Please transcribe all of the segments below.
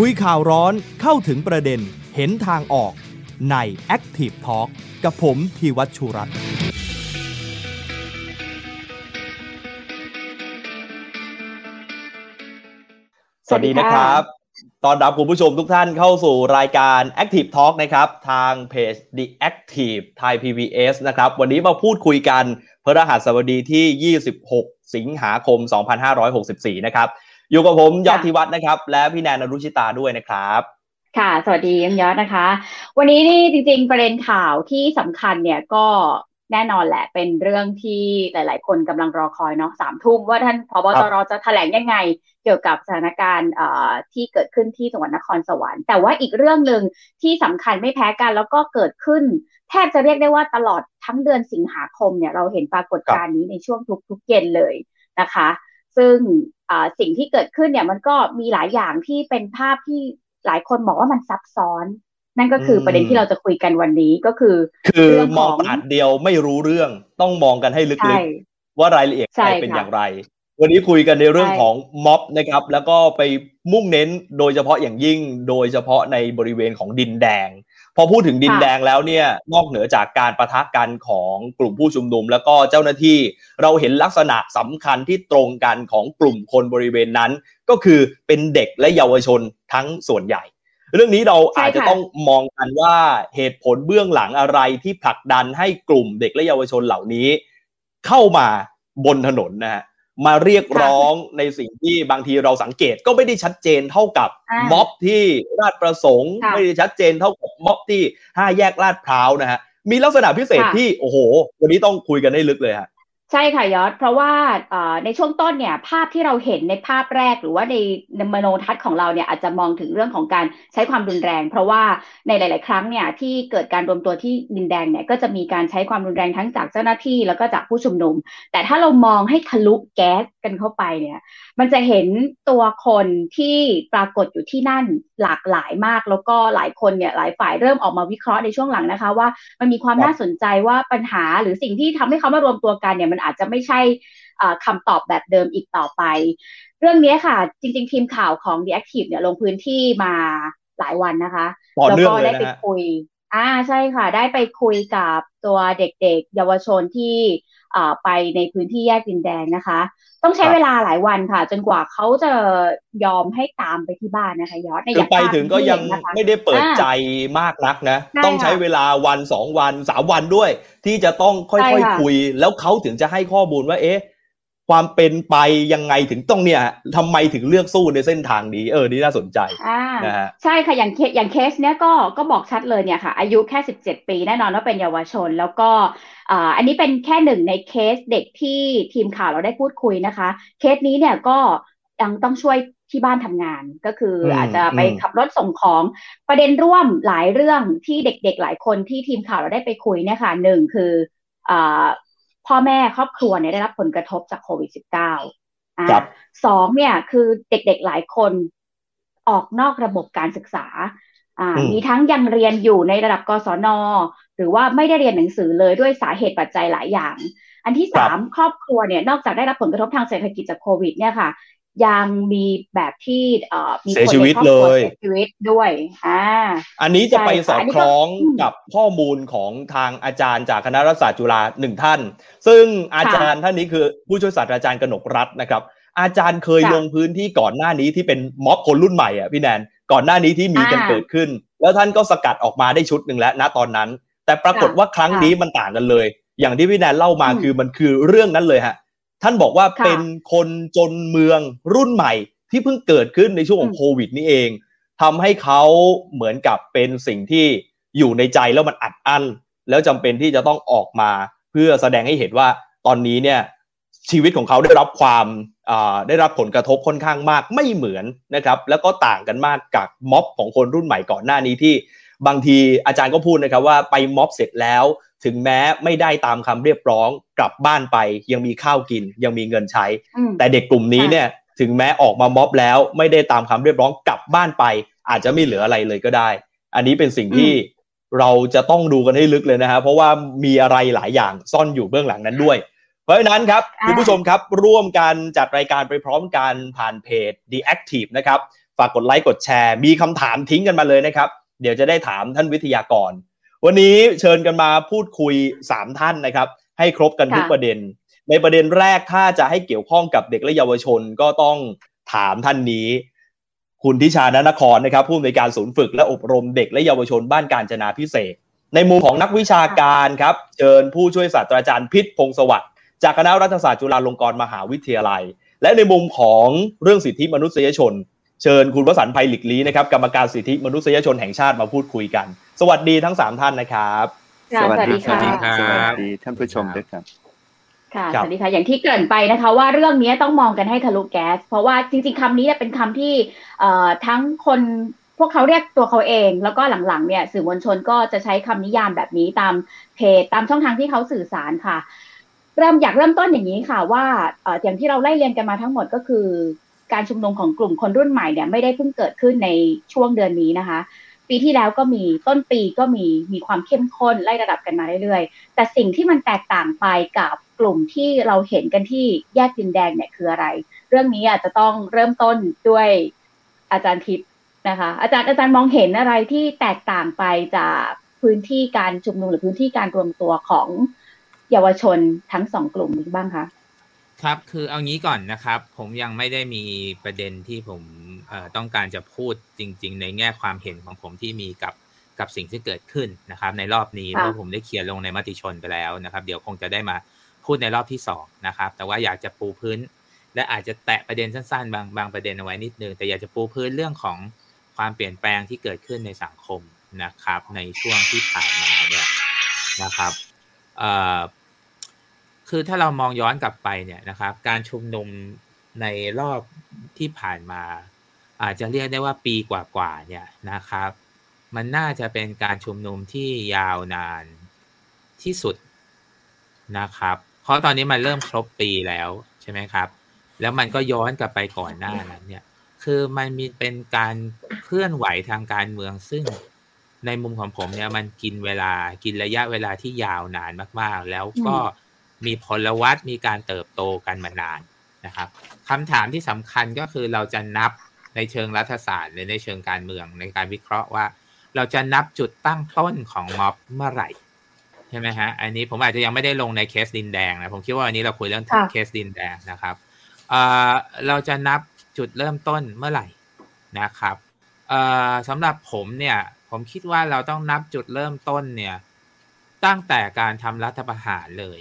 คุยข่าวร้อนเข้าถึงประเด็นเห็นทางออกใน Active Talk กับผมธีวัชชุรัตน์สวัสดีนะครับ ตอนรับคุณผู้ชมทุกท่านเข้าสู่รายการ Active Talk นะครับ ทางเพจ The Active Thai PBS นะครับ วันนี้มาพูดคุยกันพฤหัสบดีที่ 26 สิงหาคม 2564 นะครับ อยู่กับผมยอดธิวัฒน์นะครับ และพี่แนนอรุชิตาด้วยนะครับ ค่ะ สวัสดียังยอดนะคะ วันนี้นี่จริง ๆ ประเด็นข่าวที่สำคัญเนี่ยก็แน่นอนแหละ เป็นเรื่องที่หลาย ๆ คนกำลังรอคอยเนาะสามทุ่มว่าท่านพบตรจะแถลงยังไง เกี่ยวกับสถานการณ์ที่เกิดขึ้นที่จังหวัดนครสวรรค์ แต่ว่าอีกเรื่องหนึ่งที่สำคัญไม่แพ้กันแล้วก็เกิดขึ้น แทบจะเรียกได้ว่าตลอดทั้งเดือนสิงหาคมเนี่ยเราเห็นปรากฏการณ์นี้ในช่วงทุกๆเย็นเลยนะคะ ซึ่ง สิ่งที่เกิดขึ้นเนี่ยมันก็มีหลายอย่างที่เป็นภาพที่หลายคนบอกว่ามันซับซ้อน นั่นก็คือประเด็นที่เราจะคุยกันวันนี้ก็คือ คือมองผ่านเดียวไม่รู้เรื่องต้องมองกันให้ลึกๆ ว่ารายละเอียดอะไรเป็นอย่างไร วันนี้คุยกันในเรื่องของม็อบนะครับ แล้วก็ไปมุ่งเน้นโดยเฉพาะอย่างยิ่ง โดยเฉพาะในบริเวณของดินแดง พอพูดถึงดินแดงแล้วเนี่ยนอกเหนือจากการประทะกันของกลุ่มผู้ชุมนุม แล้วก็เจ้าหน้าที่เราเห็นลักษณะสำคัญที่ตรงกันของกลุ่มคนบริเวณนั้น ก็คือเป็นเด็กและเยาวชนทั้งส่วนใหญ่ เรื่องนี้เราอาจจะต้องมองกันว่าเหตุผลเบื้องหลังอะไรที่ผลักดันให้กลุ่มเด็กและเยาวชนเหล่านี้ เข้ามาบนถนนนะฮะ มาเรียกร้องในสิ่งที่บางทีเราสังเกตก็ไม่ได้ชัดเจนเท่ากับม็อบที่ราชประสงค์ ไม่ได้ชัดเจนเท่ากับม็อบที่ห้าแยกลาดพร้าวนะฮะมีลักษณะพิเศษที่โอ้โห วันนี้ต้องคุยกันได้ลึกเลยฮะ ใช่ค่ะยอด เพราะว่าในช่วงต้นเนี่ยภาพที่เราเห็นในภาพแรกหรือว่าในมโนทัศน์ของเราเนี่ยอาจจะมองถึงเรื่องของการใช้ความรุนแรง เพราะว่าในหลาย ๆ ครั้งเนี่ยที่เกิดการรวมตัวที่ดินแดงเนี่ยก็จะมีการใช้ความรุนแรงทั้งจากเจ้าหน้าที่แล้วก็จากผู้ชุมนุม แต่ถ้าเรามองให้ทะลุแก๊สกันเข้าไปเนี่ยมันจะเห็นตัวคนที่ปรากฏอยู่ที่นั่นหลากหลายมาก แล้วก็หลายคนเนี่ยหลายฝ่ายเริ่มออกมาวิเคราะห์ในช่วงหลังนะคะ ว่ามันมีความน่าสนใจว่าปัญหาหรือสิ่งที่ทำให้เขามารวมตัวกันเนี่ยมันอาจจะไม่ใช่คำตอบแบบเดิมอีกต่อไป เรื่องนี้ค่ะ จริง ๆ ทีมข่าวของ The Active เนี่ยลงพื้นที่มาหลายวันนะคะแล้วก็ได้ไปคุย อ่าใช่ค่ะ ได้ไปคุยกับตัวเด็กๆ เยาวชนที่ ไปในพื้นที่แยกดินแดงนะคะ ต้องใช้เวลาหลายวันค่ะ จนกว่าเขาจะยอมให้ตามไปที่บ้านนะคะยอดในไปถึงก็ยังไม่ได้เปิดใจมากนักนะ ต้องใช้เวลาวันสองวันสามวันด้วย ที่จะต้องค่อยๆคุย แล้วเขาถึงจะให้ข้อมูลว่าเอ๊ะ ความเป็นไปยังไงถึงต้องเนี่ยทำไมถึงเลือกสู้ในเส้นทางนี้ เออนี่น่าสนใจนะฮะใช่ค่ะอย่างเคสอย่างเคสเนี้ยก็ก็บอกชัดเลยเนี่ยค่ะ อายุแค่สิบเจ็ดปีแน่นอนว่าเป็นเยาวชน แล้วก็อันนี้เป็นแค่หนึ่งในเคสเด็กที่ทีมข่าวเราได้พูดคุยนะคะ เคสนี้เนี่ยก็ยังต้องช่วยที่บ้านทำงานก็คืออาจจะไปขับรถส่งของประเด็นร่วมหลายเรื่องที่เด็กๆหลายคนที่ทีมข่าวเราได้ไปคุยเนี่ยค่ะหนึ่งคือ พ่อแม่ครอบครัวเนี่ยได้รับผลกระทบจากโควิด -19 สองเนี่ยคือเด็กๆหลายคนออกนอกระบบการศึกษาอ่ามีทั้งยังเรียนอยู่ในระดับกศน หรือว่าไม่ได้เรียนหนังสือเลยด้วยสาเหตุปัจจัยหลายอย่าง อันที่สามครอบครัวเนี่ยนอกจากได้รับผลกระทบทางเศรษฐกิจจากโควิดเนี่ยค่ะ ยังมีแบบที่มีคนในครอบครัวเสียชีวิตด้วยอ่าอันนี้จะไปสอดคล้องกับข้อมูลของทางอาจารย์จากคณะรัฐศาสตร์จุฬาหนึ่งท่าน ซึ่งอาจารย์ท่านนี้คือผู้ช่วยศาสตราจารย์กนกรัฐนะครับ อาจารย์เคยลงพื้นที่ก่อนหน้านี้ที่เป็นม็อบคนรุ่นใหม่อะพี่แนนก่อนหน้านี้ที่มีกันเกิดขึ้น แล้วท่านก็สกัดออกมาได้ชุดหนึ่งแล้วณตอนนั้น แต่ปรากฏว่าครั้งนี้มันต่างกันเลย อย่างที่พี่แนนเล่ามาคือมันคือเรื่องนั้นเลยฮะ ท่านบอกว่าเป็นคนจนเมืองรุ่นใหม่ที่เพิ่งเกิดขึ้นในช่วงของโควิดนี้เองทำให้เขาเหมือนกับเป็นสิ่งที่อยู่ในใจแล้วมันอัดอั้น แล้วจำเป็นที่จะต้องออกมาเพื่อแสดงให้เห็นว่าตอนนี้เนี่ยชีวิตของเขาได้รับความได้รับผลกระทบค่อนข้างมากไม่เหมือนนะครับ แล้วก็ต่างกันมากกับม็อบของคนรุ่นใหม่ก่อนหน้านี้ที่บางทีอาจารย์ก็พูดนะครับว่าไปม็อบเสร็จแล้ว ถึงแม้ไม่ได้ตามคำเรียกร้องกลับบ้านไป ยังมีข้าวกินยังมีเงินใช้ แต่เด็กกลุ่มนี้เนี่ยถึงแม้ออกมาม็อบแล้วไม่ได้ตามคำเรียกร้องกลับบ้านไป อาจจะไม่เหลืออะไรเลยก็ได้ อันนี้เป็นสิ่งที่เราจะต้องดูกันให้ลึกเลยนะฮะเพราะว่ามีอะไรหลายอย่างซ่อนอยู่เบื้องหลังนั้นด้วย เพราะฉะนั้นครับคุณผู้ชมครับร่วมกันจัดรายการไปพร้อมกันผ่านเพจ The Active นะครับฝากกดไลค์กดแชร์ มีคำถามทิ้งกันมาเลยนะครับ เดี๋ยวจะได้ถามท่านวิทยากร วันนี้เชิญกันมาพูดคุย 3 ท่านนะครับ ให้ครบกันทุกประเด็น ในประเด็นแรกถ้าจะให้เกี่ยวข้องกับเด็กและเยาวชนก็ต้องถามท่านนี้ คุณทิชานนครนะครับ ผู้อำนวยการศูนย์ฝึกและอบรมเด็กและเยาวชนบ้านการจนาพิเศษ ในมุมของนักวิชาการครับ เชิญผู้ช่วยศาสตราจารย์พิษพงศวัสดิ์จากคณะรัฐศาสตร์จุฬาลงกรณ์มหาวิทยาลัย และในมุมของเรื่องสิทธิมนุษยชน เชิญคุณวสันต์ภัยหลิกลีนะครับกรรมการสิทธิมนุษยชนแห่งชาติมาพูดคุยกัน สวัสดีทั้ง3ท่านนะครับ สวัสดีค่ะสวัสดีท่านผู้ชมด้วยครับค่ะสวัสดีค่ะอย่างที่เกริ่นไปนะคะ ว่าเรื่องนี้ต้องมองกันให้ทะลุแก๊ส เพราะว่าจริง ๆคำนี้เป็นคำที่ทั้งคนพวกเขาเรียกตัวเขาเอง แล้วก็หลังๆเนี่ยสื่อมวลชนก็จะใช้คำนิยามแบบนี้ตามเพจตามช่องทางที่เขาสื่อสารค่ะ เริ่มอยากเริ่มต้นอย่างนี้ค่ะว่าอย่างที่เราไล่เรียนกันมาทั้งหมดก็คือ การชุมนุมของกลุ่มคนรุ่นใหม่เนี่ยไม่ได้เพิ่งเกิดขึ้นในช่วงเดือนนี้นะคะ ปีที่แล้วก็มีต้นปีก็มีมีความเข้มข้นไล่ระดับกันมาเรื่อยๆ แต่สิ่งที่มันแตกต่างไปกับกลุ่มที่เราเห็นกันที่แยกดินแดงเนี่ยคืออะไร เรื่องนี้อาจจะต้องเริ่มต้นด้วยอาจารย์ทิพย์นะคะ อาจารย์อาจารย์มองเห็นอะไรที่แตกต่างไปจากพื้นที่การชุมนุมหรือพื้นที่การรวมตัวของเยาวชนทั้งสองกลุ่มนี้บ้างคะ ครับคือเอางี้ก่อนนะครับ ผมยังไม่ได้มีประเด็นที่ผมต้องการจะพูดจริง ๆ ในแง่ความเห็นของผมที่มีกับกับสิ่งที่เกิดขึ้นนะครับ ในรอบนี้เพราะผมได้เขียนลงในมติชนไปแล้วนะครับ เดี๋ยวคงจะได้มาพูดในรอบที่สองนะครับ แต่ว่าอยากจะปูพื้น และอาจจะแตะประเด็นสั้นๆ บางบางประเด็นเอาไว้นิดนึงแต่อยากจะปูพื้นเรื่องของความเปลี่ยนแปลงที่เกิดขึ้นในสังคมนะครับ ในช่วงที่ผ่านมาเนี่ยนะครับ คือถ้าเรามองย้อนกลับไปเนี่ยนะครับ การชุมนุมในรอบที่ผ่านมา อาจจะเรียกได้ว่าปีกว่าๆเนี่ยนะครับ มันน่าจะเป็นการชุมนุมที่ยาวนานที่สุดนะครับ เพราะตอนนี้มันเริ่มครบปีแล้วใช่ไหมครับ แล้วมันก็ย้อนกลับไปก่อนหน้านั้นเนี่ย คือมันมีเป็นการเคลื่อนไหวทางการเมืองซึ่งในมุมของผมเนี่ยมันกินเวลากินระยะเวลาที่ยาวนานมากๆ แล้วก็ มีพลวัตมีการเติบโตกันมานานนะครับคำถามที่สำคัญก็คือเราจะนับในเชิงรัฐศาสตร์หรือในเชิงการเมืองในการวิเคราะห์ว่า เราจะนับจุดตั้งต้นของม็อบเมื่อไหร่ใช่ไหมฮะอันนี้ผมอาจจะยังไม่ได้ลงในเคสดินแดงนะผมคิดว่าวันนี้เราคุยเรื่องเคสดินแดงนะครับเราจะนับจุดเริ่มต้นเมื่อไหร่นะครับสำหรับผมเนี่ยผมคิดว่าเราต้องนับจุดเริ่มต้นเนี่ยตั้งแต่การทำรัฐประหารเลย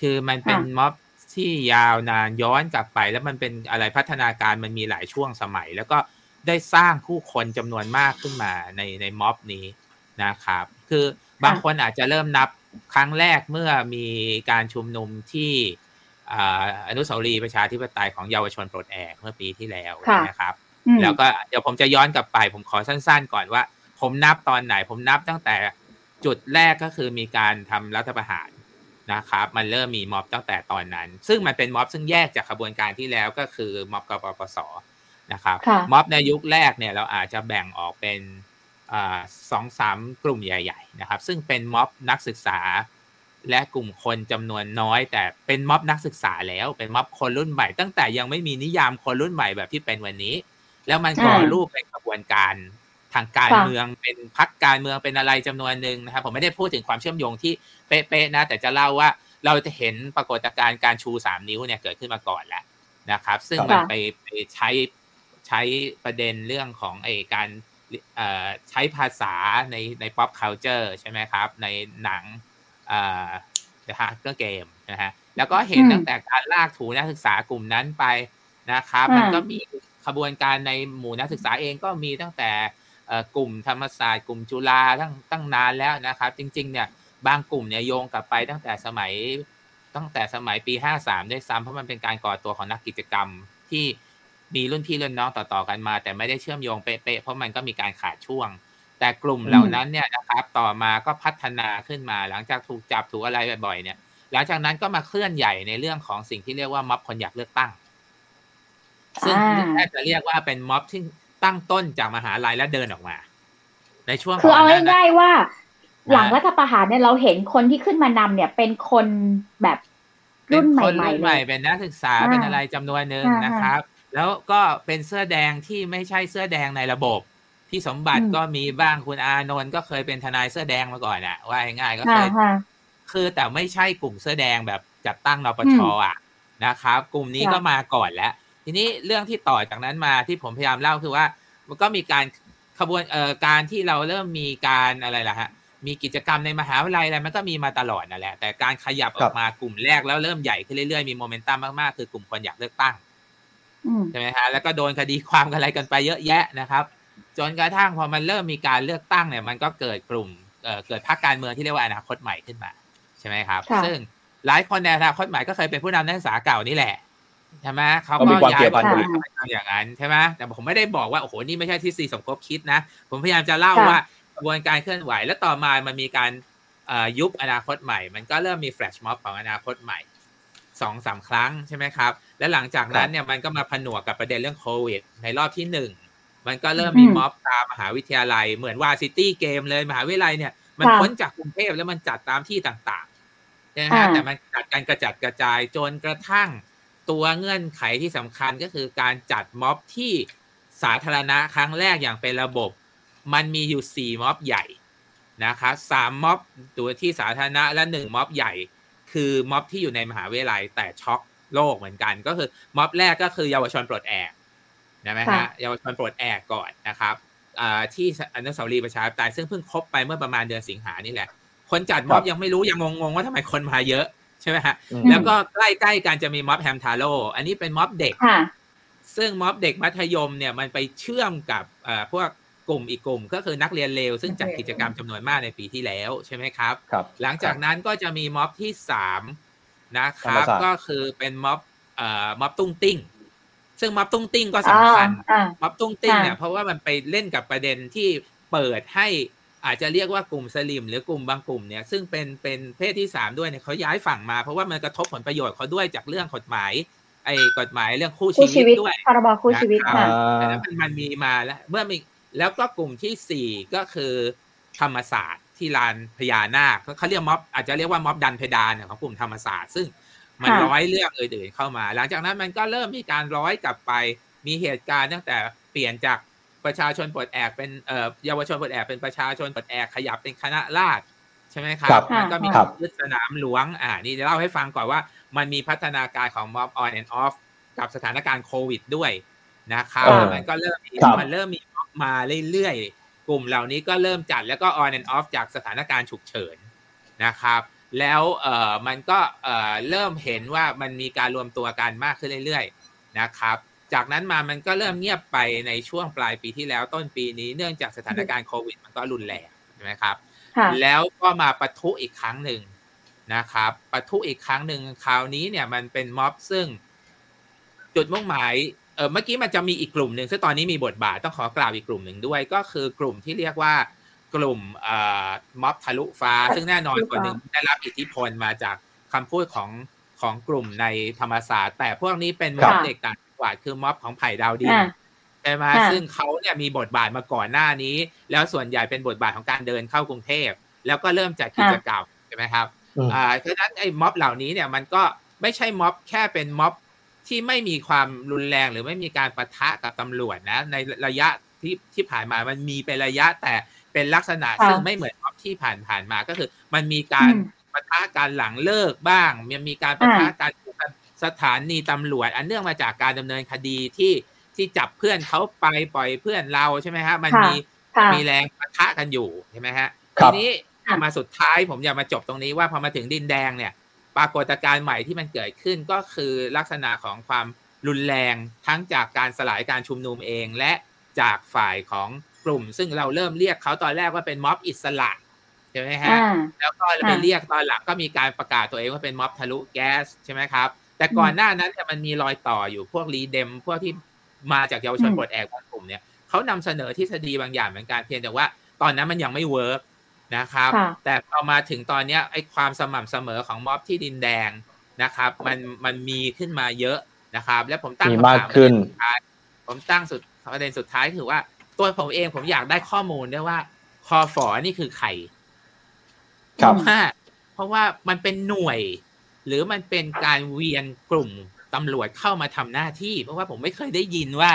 คือมันเป็นม็อบที่ยาวนานย้อนกลับไป แล้วมันเป็นอะไรพัฒนาการมันมีหลายช่วงสมัย แล้วก็ได้สร้างผู้คนจำนวนมากขึ้นมาในในม็อบนี้นะครับ คือบางคนอาจจะเริ่มนับครั้งแรกเมื่อมีการชุมนุมที่อนุสาวรีย์ประชาธิปไตยของเยาวชนปลดแอกเมื่อปีที่แล้วนะครับ แล้วก็เดี๋ยวผมจะย้อนกลับไปผมขอสั้นๆ ก่อนว่า ผมนับตอนไหน ผมนับตั้งแต่จุดแรกก็คือมีการทำรัฐประหาร นะครับมันเริ่มมีม็อบตั้งแต่ตอนนั้น ซึ่งมันเป็นม็อบซึ่งแยกจากขบวนการที่แล้วก็คือม็อบกปปสนะครับม็อบในยุคแรกเนี่ยเราอาจจะแบ่งออกเป็นสองสามกลุ่มใหญ่ๆนะครับซึ่งเป็นม็อบนักศึกษา และกลุ่มคนจำนวนน้อย แต่เป็นม็อบนักศึกษาแล้วเป็นม็อบคนรุ่นใหม่ ตั้งแต่ยังไม่มีนิยามคนรุ่นใหม่แบบที่เป็นวันนี้ แล้วมันก่อรูปเป็นกระบวนการทางการเมืองเป็นพักการเมืองเป็นอะไรจำนวนหนึ่งนะครับผมไม่ได้พูดถึงความเชื่อมโยงที่เป๊ะๆนะแต่จะเล่าว่าเราจะเห็นปรากฏการณ์การชูสามนิ้วเนี่ยเกิดขึ้นมาก่อนแล้วนะครับ ซึ่งมันไปไปใช้ใช้ประเด็นเรื่องของไอ้การใช้ภาษาในใน pop culture ใช่ไหมครับ ในหนังนะฮะก็เกมนะฮะแล้วก็เห็นตั้งแต่การลากถูนักศึกษากลุ่มนั้นไปนะครับ มันก็มีขบวนการในหมู่นักศึกษาเองก็มีตั้งแต่ กลุ่มธรรมศาสตร์กลุ่มจุฬาตั้งตั้งนานแล้วนะครับ จริงๆเนี่ยบางกลุ่มเนี่ยโยงกลับไปตั้งแต่สมัยตั้งแต่สมัยปีห้าสามด้วยซ้ำเพราะมันเป็นการก่อตัวของนักกิจกรรมที่มีรุ่นพี่รุ่นน้องต่อๆกันมา แต่ไม่ได้เชื่อมโยงเป๊ะๆเพราะมันก็มีการขาดช่วง แต่กลุ่มเหล่านั้นเนี่ยนะครับ ต่อมาก็พัฒนาขึ้นมาหลังจากถูกจับถูกอะไรบ่อยๆเนี่ย หลังจากนั้นก็มาเคลื่อนใหญ่ในเรื่องของสิ่งที่เรียกว่าม็อบคนอยากเลือกตั้ง ซึ่งแทบจะเรียกว่าเป็นม็อบที่ ตั้งต้นจากมหาลัยแล้วเดินออกมา ในช่วงคือเอาง่ายๆว่า หลังรัฐประหารเนี่ยเราเห็นคนที่ขึ้นมานำเนี่ยเป็นคนแบบรุ่นใหม่ๆเลยเป็นนักศึกษาเป็นอะไรจำนวนหนึ่งนะครับ แล้วก็เป็นเสื้อแดงที่ไม่ใช่เสื้อแดงในระบบพี่สมบัติก็มีบ้างคุณอานนท์ก็เคยเป็นทนายเสื้อแดงมาก่อนอะว่าง่ายๆก็เคยคือแต่ไม่ใช่กลุ่มเสื้อแดงแบบจัดตั้งนปชอะนะครับ กลุ่มนี้ก็มาก่อนแล้ว ทีนี้เรื่องที่ต่อจากนั้นมาที่ผมพยายามเล่าคือว่า มันก็มีการขบวนเอ่อการที่เราเริ่มมีการอะไรล่ะฮะมีกิจกรรมในมหาวิทยาลัยอะไรมันก็มีมาตลอดนั่นแหละแต่การขยับออกมากลุ่มแรกแล้วเริ่มใหญ่ขึ้นเรื่อยๆมีโมเมนตัมมากๆคือกลุ่มคนอยากเลือกตั้งใช่ไหมฮะแล้วก็โดนคดีความกันอะไรกันไปเยอะแยะนะครับ จนกระทั่งพอมันเริ่มมีการเลือกตั้งเนี่ย มันก็เกิดกลุ่มเอ่อเกิดพรรคการเมืองที่เรียกว่าอนาคตใหม่ขึ้นมา ใช่ไหมครับ ซึ่งหลายคนในอนาคตใหม่ก็เคยเป็นผู้นำนักศึกษาเก่านี่แหละ ใช่ไหมเขาก็ย้ายไปทำอย่างนั้นใช่ไหมแต่ผมไม่ได้บอกว่าโอ้โหนี่ไม่ใช่ทฤษฎีสมคบคิดนะ ผมพยายามจะเล่าว่ากระบวนการเคลื่อนไหว แล้วต่อมามันมีการยุบอนาคตใหม่ มันก็เริ่มมีแฟลชม็อบของอนาคตใหม่สองสามครั้งใช่ไหมครับ และหลังจากนั้นเนี่ยมันก็มาผนวกกับประเด็นเรื่องโควิด ในรอบที่หนึ่งมันก็เริ่มมีม็อบตามมหาวิทยาลัย เหมือน varsity game เลยมหาวิทยาลัยเนี่ยมันพ้นจากกรุงเทพแล้วมันจัดตามที่ต่างๆนะฮะแต่มันจัดการกระจัดกระจายจนกระทั่ง ตัวเงื่อนไขที่สำคัญก็คือการจัดม็อบที่สาธารณะครั้งแรกอย่างเป็นระบบ มันมีอยู่สี่ม็อบใหญ่นะครับสามม็อบตัวที่สาธารณะและหนึ่งม็อบใหญ่ คือม็อบที่อยู่ในมหาวิทยาลัยแต่ช็อกโลกเหมือนกัน ก็คือม็อบแรกก็คือเยาวชนปลดแอกนะไหมฮะเยาวชนปลดแอกก่อนนะครับที่อนุสาวรีย์ประชาธิปไตยซึ่งเพิ่งครบไปเมื่อประมาณเดือนสิงหานี่แหละ คนจัดม็อบยังไม่รู้ยังงงๆว่าทำไมคนมาเยอะ ใช่ไหมฮะแล้วก็ใกล้ๆกันจะมีม็อบแฮมทาโร่อันนี้เป็นม็อบเด็กซึ่งม็อบเด็กมัธยมเนี่ยมันไปเชื่อมกับพวกกลุ่มอีกกลุ่มก็คือนักเรียนเลวซึ่งจัดกิจกรรมจำนวนมากในปีที่แล้วใช่ไหมครับครับ หลังจากนั้นก็จะมีม็อบที่สามนะครับ ก็คือเป็นม็อบเอ่อม็อบตุ้งติ้งซึ่งม็อบตุ้งติ้งก็สำคัญม็อบตุ้งติ้งเนี่ยเพราะว่ามันไปเล่นกับประเด็นที่เปิดให้ อาจจะเรียกว่ากลุ่มสลิม หรือกลุ่มบางกลุ่มเนี่ยซึ่งเป็นเป็นเพศที่สามด้วยเนี่ยเขาย้ายฝั่งมาเพราะว่ามันกระทบผลประโยชน์เขาด้วยจากเรื่องกฎหมาย ไอ้กฎหมายเรื่องคู่ชีวิตด้วยพรบคู่ชีวิตค่ะแล้วมันมีมาแล้วเมื่อมีแล้วก็กลุ่มที่สี่ก็คือธรรมศาสตร์ที่ลานพญานาคเขาเรียกม็อบอาจจะเรียกว่าม็อบดันเพดานของกลุ่มธรรมศาสตร์ซึ่งมันร้อยเรื่องอื่นๆเข้ามา หลังจากนั้นมันก็เริ่มมีการร้อยกลับไปมีเหตุการณ์ตั้งแต่เปลี่ยนจาก ประชาชนปลดแอกเป็นเอ่อเยาวชนปลดแอกเป็นประชาชนปลดแอกขยับเป็นคณะราษฎรใช่ไหมครับมันก็มียึดสนามหลวงอ่านี่จะเล่าให้ฟังก่อนว่ามันมีพัฒนาการของม็อบ on and off กับสถานการณ์โควิดด้วยนะครับมันก็เริ่มมีมันเริ่มมีม็อบมาเรื่อยๆ กลุ่มเหล่านี้ก็เริ่มจัดแล้วก็ on and off จากสถานการณ์ฉุกเฉินนะครับแล้วเอ่อมันก็เอ่อเริ่มเห็นว่ามันมีการรวมตัวกันมากขึ้นเรื่อยๆนะครับ จากนั้นมามันก็เริ่มเงียบไปในช่วงปลายปีที่แล้วต้นปีนี้เนื่องจากสถานการณ์โควิด มันก็รุนแรงใช่ไหมครับ แล้วก็มาปะทุอีกครั้งหนึ่งนะครับปะทุอีกครั้งหนึ่งคราวนี้เนี่ยมันเป็นม็อบซึ่งจุดมุ่งหมายเออเมื่อกี้มันจะมีอีกกลุ่มหนึ่งซึ่งตอนนี้มีบทบาทต้องขอกล่าวอีกกลุ่มหนึ่งด้วย ก็คือกลุ่มที่เรียกว่ากลุ่มเอ่อม็อบทะลุฟ้า ซึ่งแน่นอนคนหนึ่งได้รับอิทธิพลมาจากคำพูดของของกลุ่มในธรรมศาสตร์ แต่พวกนี้เป็นม็อบเด็กต่าง กว่าคือม็อบของไผ่ดาวดินใช่ไหมซึ่งเขาเนี่ยมีบทบาทมาก่อนหน้านี้ แล้วส่วนใหญ่เป็นบทบาทของการเดินเข้ากรุงเทพ แล้วก็เริ่มจัดกิจกรรมใช่ไหมครับอ่าเพราะฉะนั้นไอ้ม็อบเหล่านี้เนี่ยมันก็ไม่ใช่ม็อบแค่เป็นม็อบที่ไม่มีความรุนแรงหรือไม่มีการประทะกับตำรวจนะ ในระยะที่ที่ผ่านมามันมีเป็นระยะแต่เป็นลักษณะซึ่งไม่เหมือนม็อบที่ผ่านผ่านมาก็คือ มันมีการประทะการหลังเลิกบ้าง มันมีการประทะการ สถานีตำรวจ อันเนื่องมาจากการดำเนินคดีที่ที่จับเพื่อนเขาไปปล่อยเพื่อนเราใช่ไหมฮะมันมีมีแรงปะทะกันอยู่ใช่ไหมฮะทีนี้มาสุดท้ายผมอยากมาจบตรงนี้ว่าพอมาถึงดินแดงเนี่ย ปรากฏการณ์ใหม่ที่มันเกิดขึ้นก็คือลักษณะของความรุนแรงทั้งจากการสลายการชุมนุมเอง และจากฝ่ายของกลุ่ม ซึ่งเราเริ่มเรียกเขาตอนแรกว่าเป็นม็อบอิสระใช่ไหมฮะแล้วก็ไปเรียกตอนหลังก็มีการประกาศตัวเองว่าเป็นม็อบทะลุแก๊สใช่ไหมครับ แต่ก่อนหน้านั้นเนี่ยมันมีรอยต่ออยู่พวกรีเดมพวกที่มาจากเยาวชนปลดแอกบางกลุ่มเนี่ยเขานำเสนอทฤษฎีบางอย่างเหมือนกันเพียงแต่ว่าตอนนั้นมันยังไม่ work นะครับ แต่พอมาถึงตอนนี้ไอ้ความสม่ำเสมอของม็อบที่ดินแดงนะครับ มันมันมีขึ้นมาเยอะนะครับ และผมตั้งคำถามขึ้นผมตั้งสุดประเด็นสุดท้ายคือว่าตัวผมเองผมอยากได้ข้อมูลด้วยว่าคอฟอนี่คือใครครับเพราะว่ามันเป็นหน่วย หรือมันเป็นการเวียนกลุ่มตำรวจเข้ามาทำหน้าที่ เพราะว่าผมไม่เคยได้ยินว่า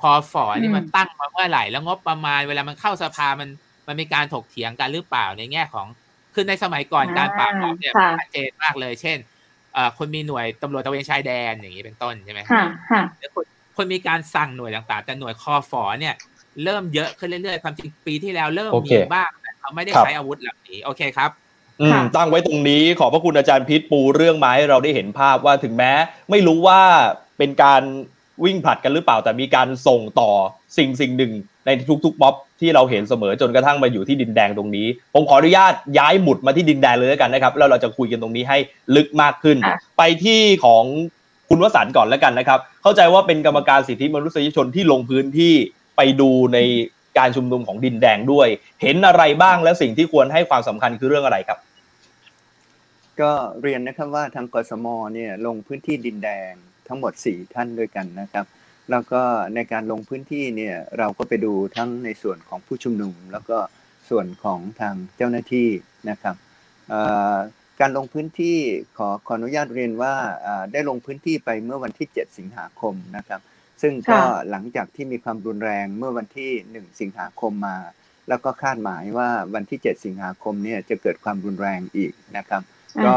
พอฝอนี่มันตั้งมาเมื่อไหร่แล้วงบประมาณเวลามันเข้าสภามันมันมีการถกเถียงกันหรือเปล่าในแง่ของคือในสมัยก่อนการปราบปรามเนี่ยชัดเจนมากเลย เช่นคนมีหน่วยตำรวจตะเวนชายแดนอย่างนี้เป็นต้นใช่ไหมค่ะค่ะคนคนมีการสั่งหน่วยต่างๆ แต่หน่วยคอฟอเนี่ย เริ่มเยอะขึ้นเรื่อยๆความจริงปีที่แล้วเริ่มมีบ้างแต่เขาไม่ได้ใช้อาวุธเหล่านี้โอเคครับอืม ตั้งไว้ตรงนี้ขอบพระคุณอาจารย์พิษปูเรื่องมาให้เราได้เห็นภาพว่าถึงแม้ ไม่รู้ว่าเป็นการวิ่งผลัดกันหรือเปล่าแต่มีการส่งต่อสิ่งสิ่งหนึ่ง ในทุกๆม็อบที่เราเห็นเสมอจนกระทั่งมาอยู่ที่ดินแดงตรงนี้ ผมขออนุญาตย้ายหมุดมาที่ดินแดงเลยแล้วกันนะครับแล้วเราจะคุยกันตรงนี้ให้ลึกมากขึ้น ไปที่ของคุณวสันต์ก่อนแล้วกันนะครับ เข้าใจว่าเป็นกรรมการสิทธิมนุษยชนที่ลงพื้นที่ไปดูใน การชุมนุมของดินแดงด้วย เห็นอะไรบ้างและสิ่งที่ควรให้ความสำคัญคือเรื่องอะไรครับ ก็เรียนนะครับว่าทางกสมเนี่ยลงพื้นที่ดินแดงทั้งหมด 4 ท่านด้วยกันนะครับ แล้วก็ในการลงพื้นที่เนี่ยเราก็ไปดูทั้งในส่วนของผู้ชุมนุม แล้วก็ส่วนของทางเจ้าหน้าที่นะครับการลงพื้นที่ขอขออนุญาตเรียนว่าได้ลงพื้นที่ไปเมื่อวันที่ 7 สิงหาคมนะครับ ซึ่งก็หลังจากที่มีความรุนแรงเมื่อวันที่ 1 สิงหาคมมา แล้วก็คาดหมายว่าวันที่ 7 สิงหาคมเนี่ยจะเกิดความรุนแรงอีกนะครับ ก็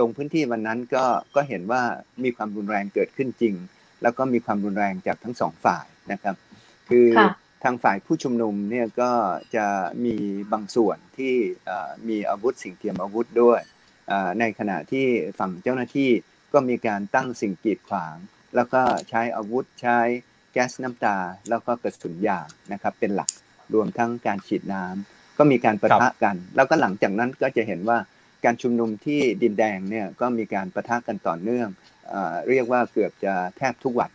ลงพื้นที่วันนั้นก็ก็เห็นว่ามีความรุนแรงเกิดขึ้นจริง แล้วก็มีความรุนแรงจากทั้งสองฝ่ายนะครับ คือทางฝ่ายผู้ชุมนุมเนี่ยก็จะมีบางส่วนที่มีอาวุธสิ่งเทียมอาวุธด้วย ในขณะที่ฝั่งเจ้าหน้าที่ก็มีการตั้งสิ่งกีดขวาง แล้วก็ใช้อาวุธใช้แก๊สน้ำตา แล้วก็กระสุนยางนะครับ เป็นหลักรวมทั้งการฉีดน้ำก็มีการประทะกัน แล้วก็หลังจากนั้นก็จะเห็นว่าการชุมนุมที่ดินแดงเนี่ยก็มีการประทะกันต่อเนื่องเรียกว่าเกือบจะแทบทุกวัน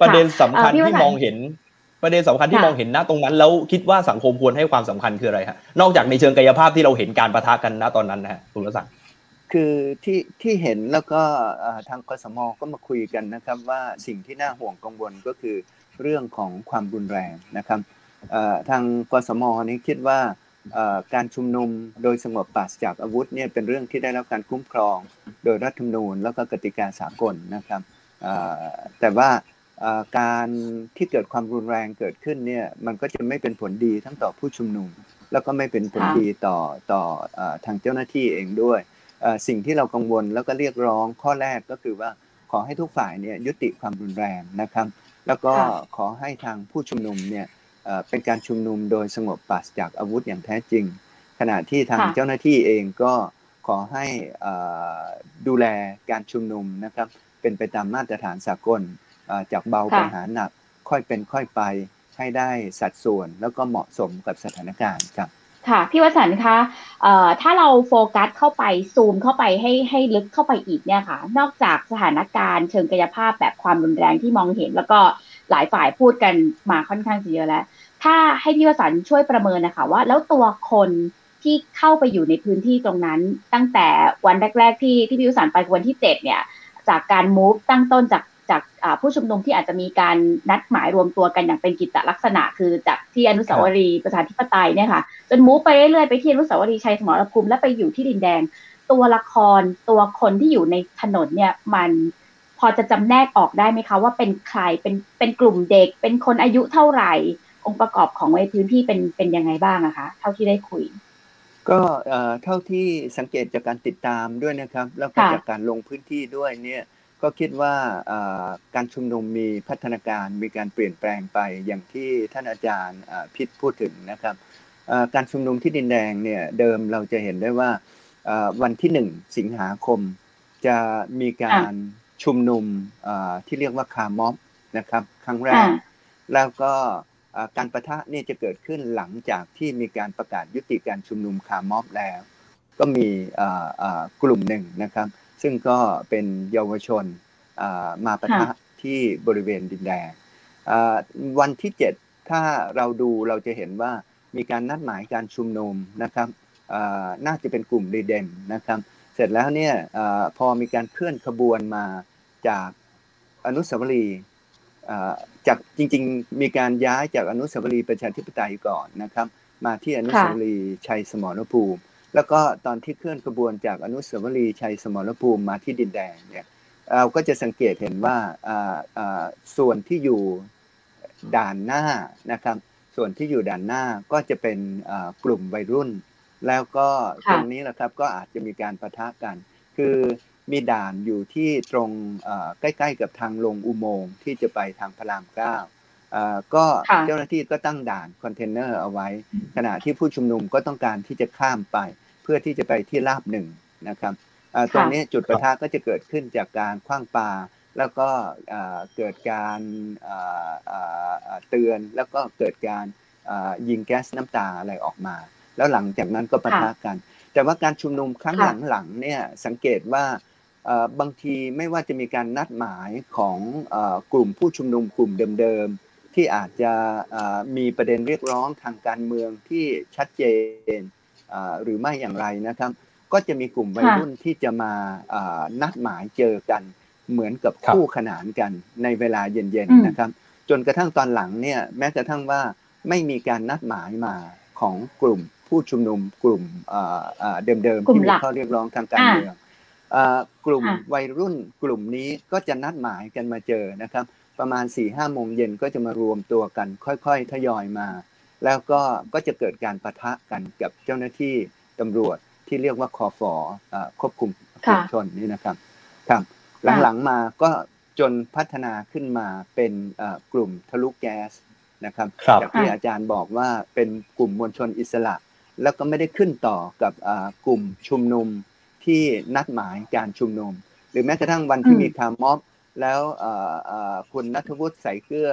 ประเด็นสำคัญที่มองเห็น ประเด็นสำคัญที่มองเห็นณตรงนั้น แล้วคิดว่าสังคมควรให้ความสำคัญคืออะไรฮะนอกจากในเชิงกายภาพที่เราเห็นการประทะกันณตอนนั้นนะฮะคุณรศักดิ์ คือที่ที่เห็นแล้วก็ทางกสมก็มาคุยกันนะครับ ว่าสิ่งที่น่าห่วงกังวลก็คือเรื่องของความรุนแรงนะครับทางกสมนี้คิดว่าการชุมนุมโดยสงบปราศจากอาวุธเนี่ยเป็นเรื่องที่ได้รับการคุ้มครอง โดยรัฐธรรมนูญแล้วก็กติกาสากลนะครับแต่ว่าการที่เกิดความรุนแรงเกิดขึ้นเนี่ยมันก็จะไม่เป็นผลดีทั้งต่อผู้ชุมนุม แล้วก็ไม่เป็นผลดีต่อต่อทางเจ้าหน้าที่เองด้วย สิ่งที่เรากังวลแล้วก็เรียกร้องข้อแรกก็คือว่าขอให้ทุกฝ่ายเนี่ยยุติความรุนแรงนะครับ แล้วก็ขอให้ทางผู้ชุมนุมเนี่ยเป็นการชุมนุมโดยสงบปราศจากอาวุธอย่างแท้จริง ขณะที่ทางเจ้าหน้าที่เองก็ขอให้ดูแลการชุมนุมนะครับ เป็นไปตามมาตรฐานสากลจากเบาไปหาหนักค่อยเป็นค่อยไปให้ได้สัดส่วนแล้วก็เหมาะสมกับสถานการณ์ครับ ค่ะพี่วสันต์คะถ้าเราโฟกัสเข้าไปซูมเข้าไปให้ให้ลึกเข้าไปอีกเนี่ยค่ะ นอกจากสถานการณ์เชิงกายภาพแบบความรุนแรงที่มองเห็น แล้วก็หลายฝ่ายพูดกันมาค่อนข้างเยอะแล้ว ถ้าให้พี่วสันต์ช่วยประเมินนะคะว่า แล้วตัวคนที่เข้าไปอยู่ในพื้นที่ตรงนั้น ตั้งแต่วันแรก ๆ ที่ที่พี่วสันต์ไปวันที่เจ็ดเนี่ย จากการมูฟตั้งต้นจาก จากผู้ชุมนุมที่อาจจะมีการนัดหมายรวมตัวกันอย่างเป็นกิจลักษณะ คือจากที่อนุสาวรีย์ประชาธิปไตยเนี่ยค่ะจนมูฟไปเรื่อยๆไปที่อนุสาวรีย์ชัยสมรภูมิและไปอยู่ที่ดินแดง ตัวละครตัวคนที่อยู่ในถนนเนี่ยมันพอจะจำแนกออกได้ไหมคะว่าเป็นใครเป็นเป็นกลุ่มเด็ก เป็นคนอายุเท่าไหร่ องค์ประกอบของในพื้นที่เป็นเป็นยังไงบ้างอะคะ เท่าที่ได้คุย ก็เท่าที่สังเกตจากการติดตามด้วยนะครับ แล้วก็จากการลงพื้นที่ด้วยเนี่ย ก็คิดว่าการชุมนุมมีพัฒนาการมีการเปลี่ยนแปลงไปอย่างที่ท่านอาจารย์พิษพูดถึงนะครับการชุมนุมที่ดินแดงเนี่ยเดิมเราจะเห็นได้ว่าวันที่หนึ่งสิงหาคมจะมีการชุมนุมที่เรียกว่าคาร์ม็อบนะครับครั้งแรก แล้วก็การปะทะนี่จะเกิดขึ้นหลังจากที่มีการประกาศยุติการชุมนุมคาร์ม็อบแล้ว ก็มีกลุ่มหนึ่งนะครับ ซึ่งก็เป็นเยาวชนมาปะทะที่บริเวณดินแดงวันที่ 7 ถ้าเราดูเราจะเห็นว่ามีการนัดหมายการชุมนุมนะครับน่าจะเป็นกลุ่มรีเดมนะครับ เสร็จแล้วเนี่ยพอมีการเคลื่อนขบวนมาจากอนุสาวรีย์จากจริงๆ มีการย้ายจากอนุสาวรีย์ประชาธิปไตยก่อนนะครับ มาที่อนุสาวรีย์ชัยสมรภูมิ แล้วก็ตอนที่เคลื่อนขบวนจากอนุสาวรีย์ชัยสมรภูมิมาที่ดินแดงเนี่ยเราก็จะสังเกตเห็นว่าส่วนที่อยู่ด่านหน้านะครับ ส่วนที่อยู่ด่านหน้าก็จะเป็นกลุ่มวัยรุ่น แล้วก็ตรงนี้แหละครับก็อาจจะมีการประทะกัน คือมีด่านอยู่ที่ตรงใกล้ ๆ กับทางลงอุโมงค์ที่จะไปทางพระรามเก้า ก็เจ้าหน้าที่ก็ตั้งด่านคอนเทนเนอร์เอาไว้ ขณะที่ผู้ชุมนุมก็ต้องการที่จะข้ามไป เพื่อที่จะไปที่ราบหนึ่งนะครับตรงนี้จุดประทะก็จะเกิดขึ้นจากการคว้างปลาแล้วก็เกิดการเตือนแล้วก็เกิดการยิงแก๊สน้ำตาอะไรออกมา แล้วหลังจากนั้นก็ประทะกัน แต่ว่าการชุมนุมครั้งหลังๆเนี่ยสังเกตว่าบางทีไม่ว่าจะมีการนัดหมายของกลุ่มผู้ชุมนุมกลุ่มเดิมๆ ที่อาจจะมีประเด็นเรียกร้องทางการเมืองที่ชัดเจนหรือไม่อย่างไรนะครับ ก็จะมีกลุ่มวัยรุ่นที่จะมานัดหมายเจอกันเหมือนกับคู่ขนานกันในเวลาเย็นๆนะครับ จนกระทั่งตอนหลังเนี่ยแม้กระทั่งว่าไม่มีการนัดหมายมาของกลุ่มผู้ชุมนุมกลุ่มเดิมๆที่มีข้อเรียกร้องทางการเมืองกลุ่มวัยรุ่นกลุ่มนี้ก็จะนัดหมายกันมาเจอนะครับ ประมาณ4ี่ห้าโมงเย็นก็จะมารวมตัวกัน ค่อยๆ ทยอยมา แล้วก็ก็จะเกิดการประทะกันกับเจ้าหน้าที่ตำรวจที่เรียกว่าคอฟอควบคุมฝูงชนนี่นะครับครับหลังๆมาก็จนพัฒนาขึ้นมาเป็นกลุ่มทะลุแก๊สนะครับจากที่อาจารย์บอกว่าเป็นกลุ่มมวลชนอิสระ แล้วก็ไม่ได้ขึ้นต่อกับกลุ่มชุมนุมที่นัดหมายการชุมนุม หรือแม้กระทั่งวันที่มีคาร์ม็อบ แล้วคุณนัทวุฒิใส่เกลือ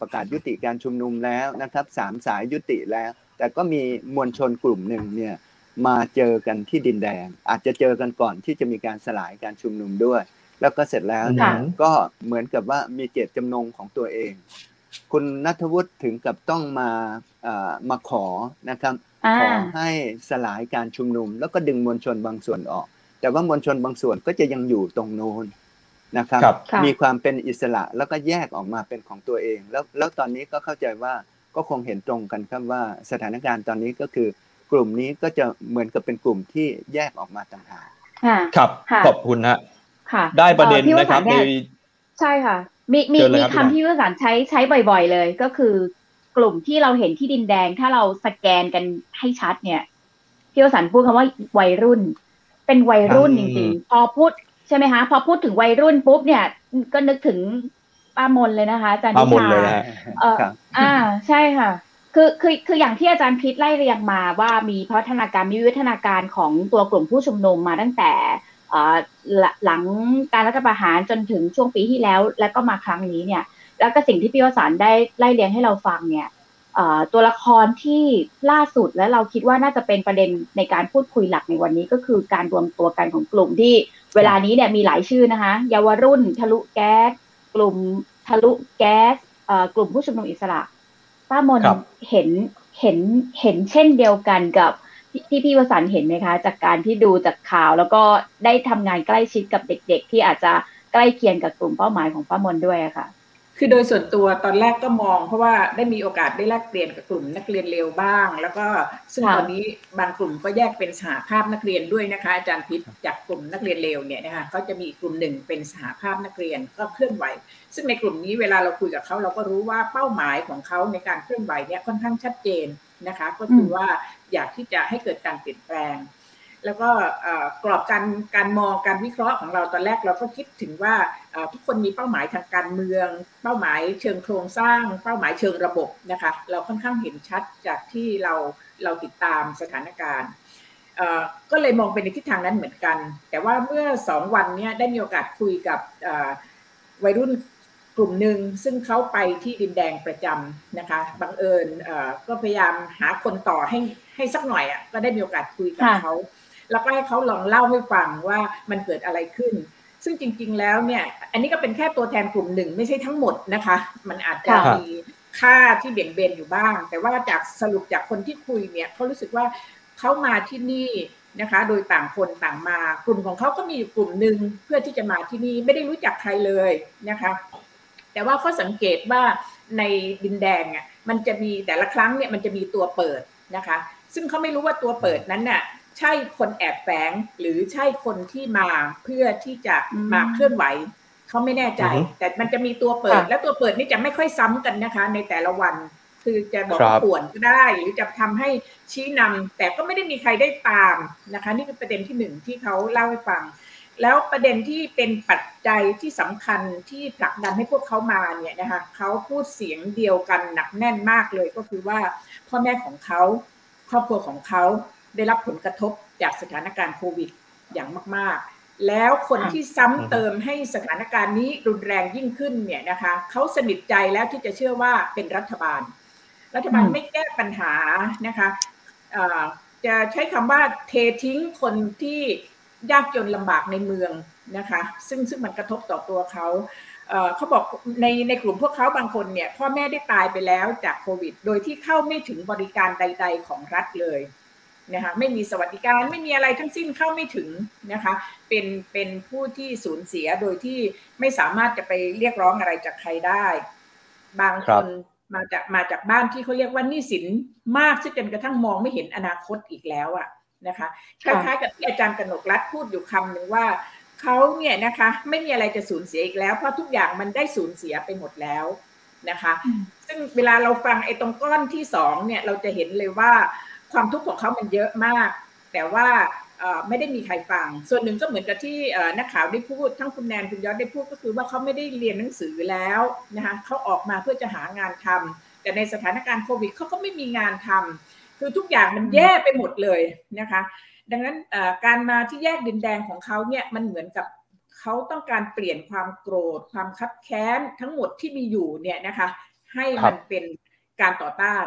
ประกาศยุติการชุมนุมแล้วนะครับสามสายยุติแล้ว แต่ก็มีมวลชนกลุ่มหนึ่งเนี่ยมาเจอกันที่ดินแดง อาจจะเจอกันก่อนที่จะมีการสลายการชุมนุมด้วย แล้วก็เสร็จแล้วเนี่ยก็เหมือนกับว่ามีเจตจำนงของตัวเอง คุณนัทวุฒิถึงกับต้องมามาขอนะครับขอให้สลายการชุมนุม แล้วก็ดึงมวลชนบางส่วนออก แต่ว่ามวลชนบางส่วนก็จะยังอยู่ตรงโน้น นะครับ มีความเป็นอิสระแล้วก็แยกออกมาเป็นของตัวเอง แล้วแล้วตอนนี้ก็เข้าใจว่าก็คงเห็นตรงกันครับว่าสถานการณ์ตอนนี้ก็คือกลุ่มนี้ก็จะเหมือนกับเป็นกลุ่มที่แยกออกมาต่างหากครับขอบคุณฮะได้ประเด็นนะครับใช่ค่ะ มีมีมีคำที่วิสารใช้ใช้บ่อย ๆ เลย ก็คือกลุ่มที่เราเห็นที่ดินแดง ถ้าเราสแกนกันให้ชัดเนี่ยพี่วสันพูดคำว่าวัยรุ่น เป็นวัยรุ่นจริงๆพอพูด ใช่ไหมคะพอพูดถึงวัยรุ่นปุ๊บเนี่ย ก็นึกถึงป้ามนเลยนะคะอาจารย์นิชาเอออ่า ใช่ค่ะ คือคือคืออย่างที่อาจารย์พิษไล่เรียงมาว่ามีพัฒนาการมีวิวัฒนาการของตัวกลุ่มผู้ชุมนุมมาตั้งแต่หลังการรัฐประหารจนถึงช่วงปีที่แล้ว แล้วก็มาครั้งนี้เนี่ย แล้วก็สิ่งที่พี่วสานได้ไล่เลียงให้เราฟังเนี่ย ตัวละครที่ล่าสุดและเราคิดว่าน่าจะเป็นประเด็นในการพูดคุยหลักในวันนี้ก็คือการรวมตัวกันของกลุ่มที่เวลานี้เนี่ยมีหลายชื่อนะคะเยาวรุ่น ทะลุแก๊ส กลุ่มทะลุแก๊สกลุ่มผู้ชุมนุมอิสระป้ามนเห็นเห็นเห็นเช่นเดียวกันกับที่พี่วสันเห็นไหมคะ จากการที่ดูจากข่าวแล้วก็ได้ทำงานใกล้ชิดกับเด็ก ๆ ที่อาจจะใกล้เคียงกับกลุ่มเป้าหมายของป้ามนด้วยอะค่ะ คือโดยส่วนตัวตอนแรกก็มอง เพราะว่าได้มีโอกาสได้แลกเปลี่ยนกับกลุ่มนักเรียนเร็วบ้าง แล้วก็ซึ่งตอนนี้บางกลุ่มก็แยกเป็นสหภาพนักเรียนด้วยนะคะอาจารย์พิษจากกลุ่มนักเรียนเร็วเนี่ยนะคะก็จะมีกลุ่มหนึ่งเป็นสหภาพนักเรียนก็เคลื่อนไหว ซึ่งในกลุ่มนี้เวลาเราคุยกับเขาเราก็รู้ว่าเป้าหมายของเขาในการเคลื่อนไหวเนี่ยค่อนข้างชัดเจนนะคะ ก็คือว่าอยากที่จะให้เกิดการเปลี่ยนแปลง แล้วก็กรอบการการมองการวิเคราะห์ของเราตอนแรกเราก็คิดถึงว่าทุกคนมีเป้าหมายทางการเมือง เป้าหมายเชิงโครงสร้าง เป้าหมายเชิงระบบนะคะเราค่อนข้างเห็นชัดจากที่เราเราติดตามสถานการณ์ก็เลยมองไปในทิศทางนั้นเหมือนกัน แต่ว่าเมื่อสองวันนี้ได้มีโอกาสคุยกับวัยรุ่นกลุ่มหนึ่งซึ่งเขาไปที่ดินแดงประจำนะคะบังเอิญก็พยายามหาคนต่อให้ให้สักหน่อยอะก็ได้มีโอกาสคุยกับเขา แล้วก็ให้เขาลองเล่าให้ฟังว่ามันเกิดอะไรขึ้น ซึ่งจริง ๆ แล้วเนี่ย อันนี้ก็เป็นแค่ตัวแทนกลุ่มหนึ่งไม่ใช่ทั้งหมดนะคะ มันอาจจะมีค่าที่เบี่ยงเบนอยู่บ้าง แต่ว่าจากสรุปจากคนที่คุยเนี่ยเขารู้สึกว่าเขามาที่นี่นะคะ โดยต่างคนต่างมา กลุ่มของเขาก็มีกลุ่มหนึ่งเพื่อที่จะมาที่นี่ไม่ได้รู้จักใครเลยนะคะ แต่ว่าเขาสังเกตว่าในดินแดงอะมันจะมีแต่ละครั้งเนี่ยมันจะมีตัวเปิดนะคะ ซึ่งเขาไม่รู้ว่าตัวเปิดนั้นน่ะ ใช่คนแอบแฝงหรือใช่คนที่มาเพื่อที่จะมาเคลื่อนไหวเขาไม่แน่ใจ แต่มันจะมีตัวเปิด และตัวเปิดนี่จะไม่ค่อยซ้ำกันนะคะ ในแต่ละวัน คือจะบอกป่วนก็ได้ หรือจะทำให้ชี้นำแต่ก็ไม่ได้มีใครได้ตามนะคะ นี่คือประเด็นที่หนึ่งที่เขาเล่าให้ฟัง แล้วประเด็นที่เป็นปัจจัยที่สำคัญที่ผลักดันให้พวกเขามาเนี่ยนะคะเขาพูดเสียงเดียวกันหนักแน่นมากเลยก็คือว่าพ่อแม่ของเขาครอบครัวของเขา ได้รับผลกระทบจากสถานการณ์โควิดอย่างมาก ๆ แล้วคนที่ซ้ำเติมให้สถานการณ์นี้รุนแรงยิ่งขึ้นเนี่ยนะคะเขาสนิทใจแล้วที่จะเชื่อว่าเป็นรัฐบาล รัฐบาลไม่แก้ปัญหานะคะจะใช้คำว่าเททิ้งคนที่ยากจนลำบากในเมืองนะคะ ซึ่งซึ่งมันกระทบต่อตัวเขาเขาบอกในในกลุ่มพวกเขาบางคนเนี่ยพ่อแม่ได้ตายไปแล้วจากโควิด โดยที่เข้าไม่ถึงบริการใด ๆ ของรัฐเลย นะคะไม่มีสวัสดิการไม่มีอะไรทั้งสิ้นเข้าไม่ถึงนะคะเป็นเป็นผู้ที่สูญเสียโดยที่ไม่สามารถจะไปเรียกร้องอะไรจากใครได้ บางคนมาจากมาจากบ้านที่เขาเรียกว่านี่สินมากซึ่งจนกระทั่งมองไม่เห็นอนาคตอีกแล้วอะนะคะคล้ายๆกับที่อาจารย์กนกรัฐพูดอยู่คำหนึ่งว่าเขาเนี่ยนะคะไม่มีอะไรจะสูญเสียอีกแล้ว เพราะทุกอย่างมันได้สูญเสียไปหมดแล้วนะคะ ซึ่งเวลาเราฟังไอ้ตรงก้อนที่สองเนี่ยเราจะเห็นเลยว่า ความทุกข์ของเขามันเยอะมาก แต่ว่าไม่ได้มีใครฟัง ส่วนหนึ่งก็เหมือนกับที่นักข่าวได้พูด ทั้งคุณแนนคุณยอดได้พูดก็คือว่าเขาไม่ได้เรียนหนังสือแล้วนะคะเขาออกมาเพื่อจะหางานทำแต่ในสถานการณ์โควิดเขาก็ไม่มีงานทำคือทุกอย่างมันแย่ไปหมดเลยนะคะ ดังนั้นการมาที่แยกดินแดงของเขาเนี่ยมันเหมือนกับเขาต้องการเปลี่ยนความโกรธ ความคับแค้นทั้งหมดที่มีอยู่เนี่ยนะคะ ให้มันเป็นการต่อต้าน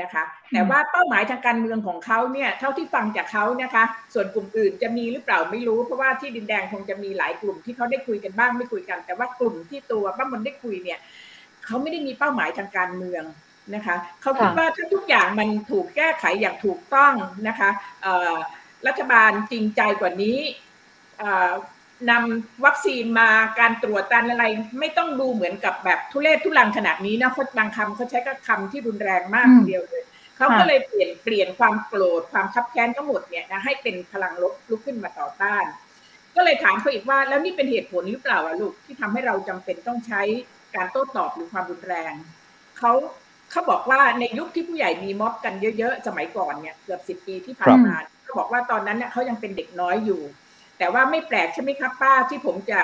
นะคะแต่ว่าเป้าหมายทางการเมืองของเขาเนี่ยเท่าที่ฟังจากเขานะคะ ส่วนกลุ่มอื่นจะมีหรือเปล่าไม่รู้ เพราะว่าที่ดินแดงคงจะมีหลายกลุ่มที่เขาได้คุยกันบ้างไม่คุยกัน แต่ว่ากลุ่มที่ตัวป้ามนได้คุยเนี่ยเขาไม่ได้มีเป้าหมายทางการเมืองนะคะเขาคิดว่าถ้าทุกอย่างมันถูกแก้ไขอย่างถูกต้องนะคะรัฐบาลจริงใจกว่านี้ นำวัคซีนมาการตรวจการอะไร ไม่ต้องดูเหมือนกับแบบทุเรศทุลังขนาดนี้นะเขาบางคำเขาใช้กับคำที่รุนแรงมากเดียวเลยเขาก็เลยเปลี่ยนเปลี่ยนความโกรธความคับแค้นทั้งหมดเนี่ยนะให้เป็นพลังลบลุกขึ้นมาต่อต้าน ก็เลยถามเขาอีกว่าแล้วนี่เป็นเหตุผลหรือเปล่าอะลูกที่ทำให้เราจำเป็นต้องใช้การโต้ตอบหรือความรุนแรงเขาเขาบอกว่าในยุคที่ผู้ใหญ่มีม็อบกันเยอะ ๆ สมัยก่อนเนี่ยเกือบสิบปีที่ผ่านมาเขาบอกว่าตอนนั้นเนี่ยเขายังเป็นเด็กน้อยอยู่ แต่ว่าไม่แปลกใช่ไหมครับป้าที่ผมจะ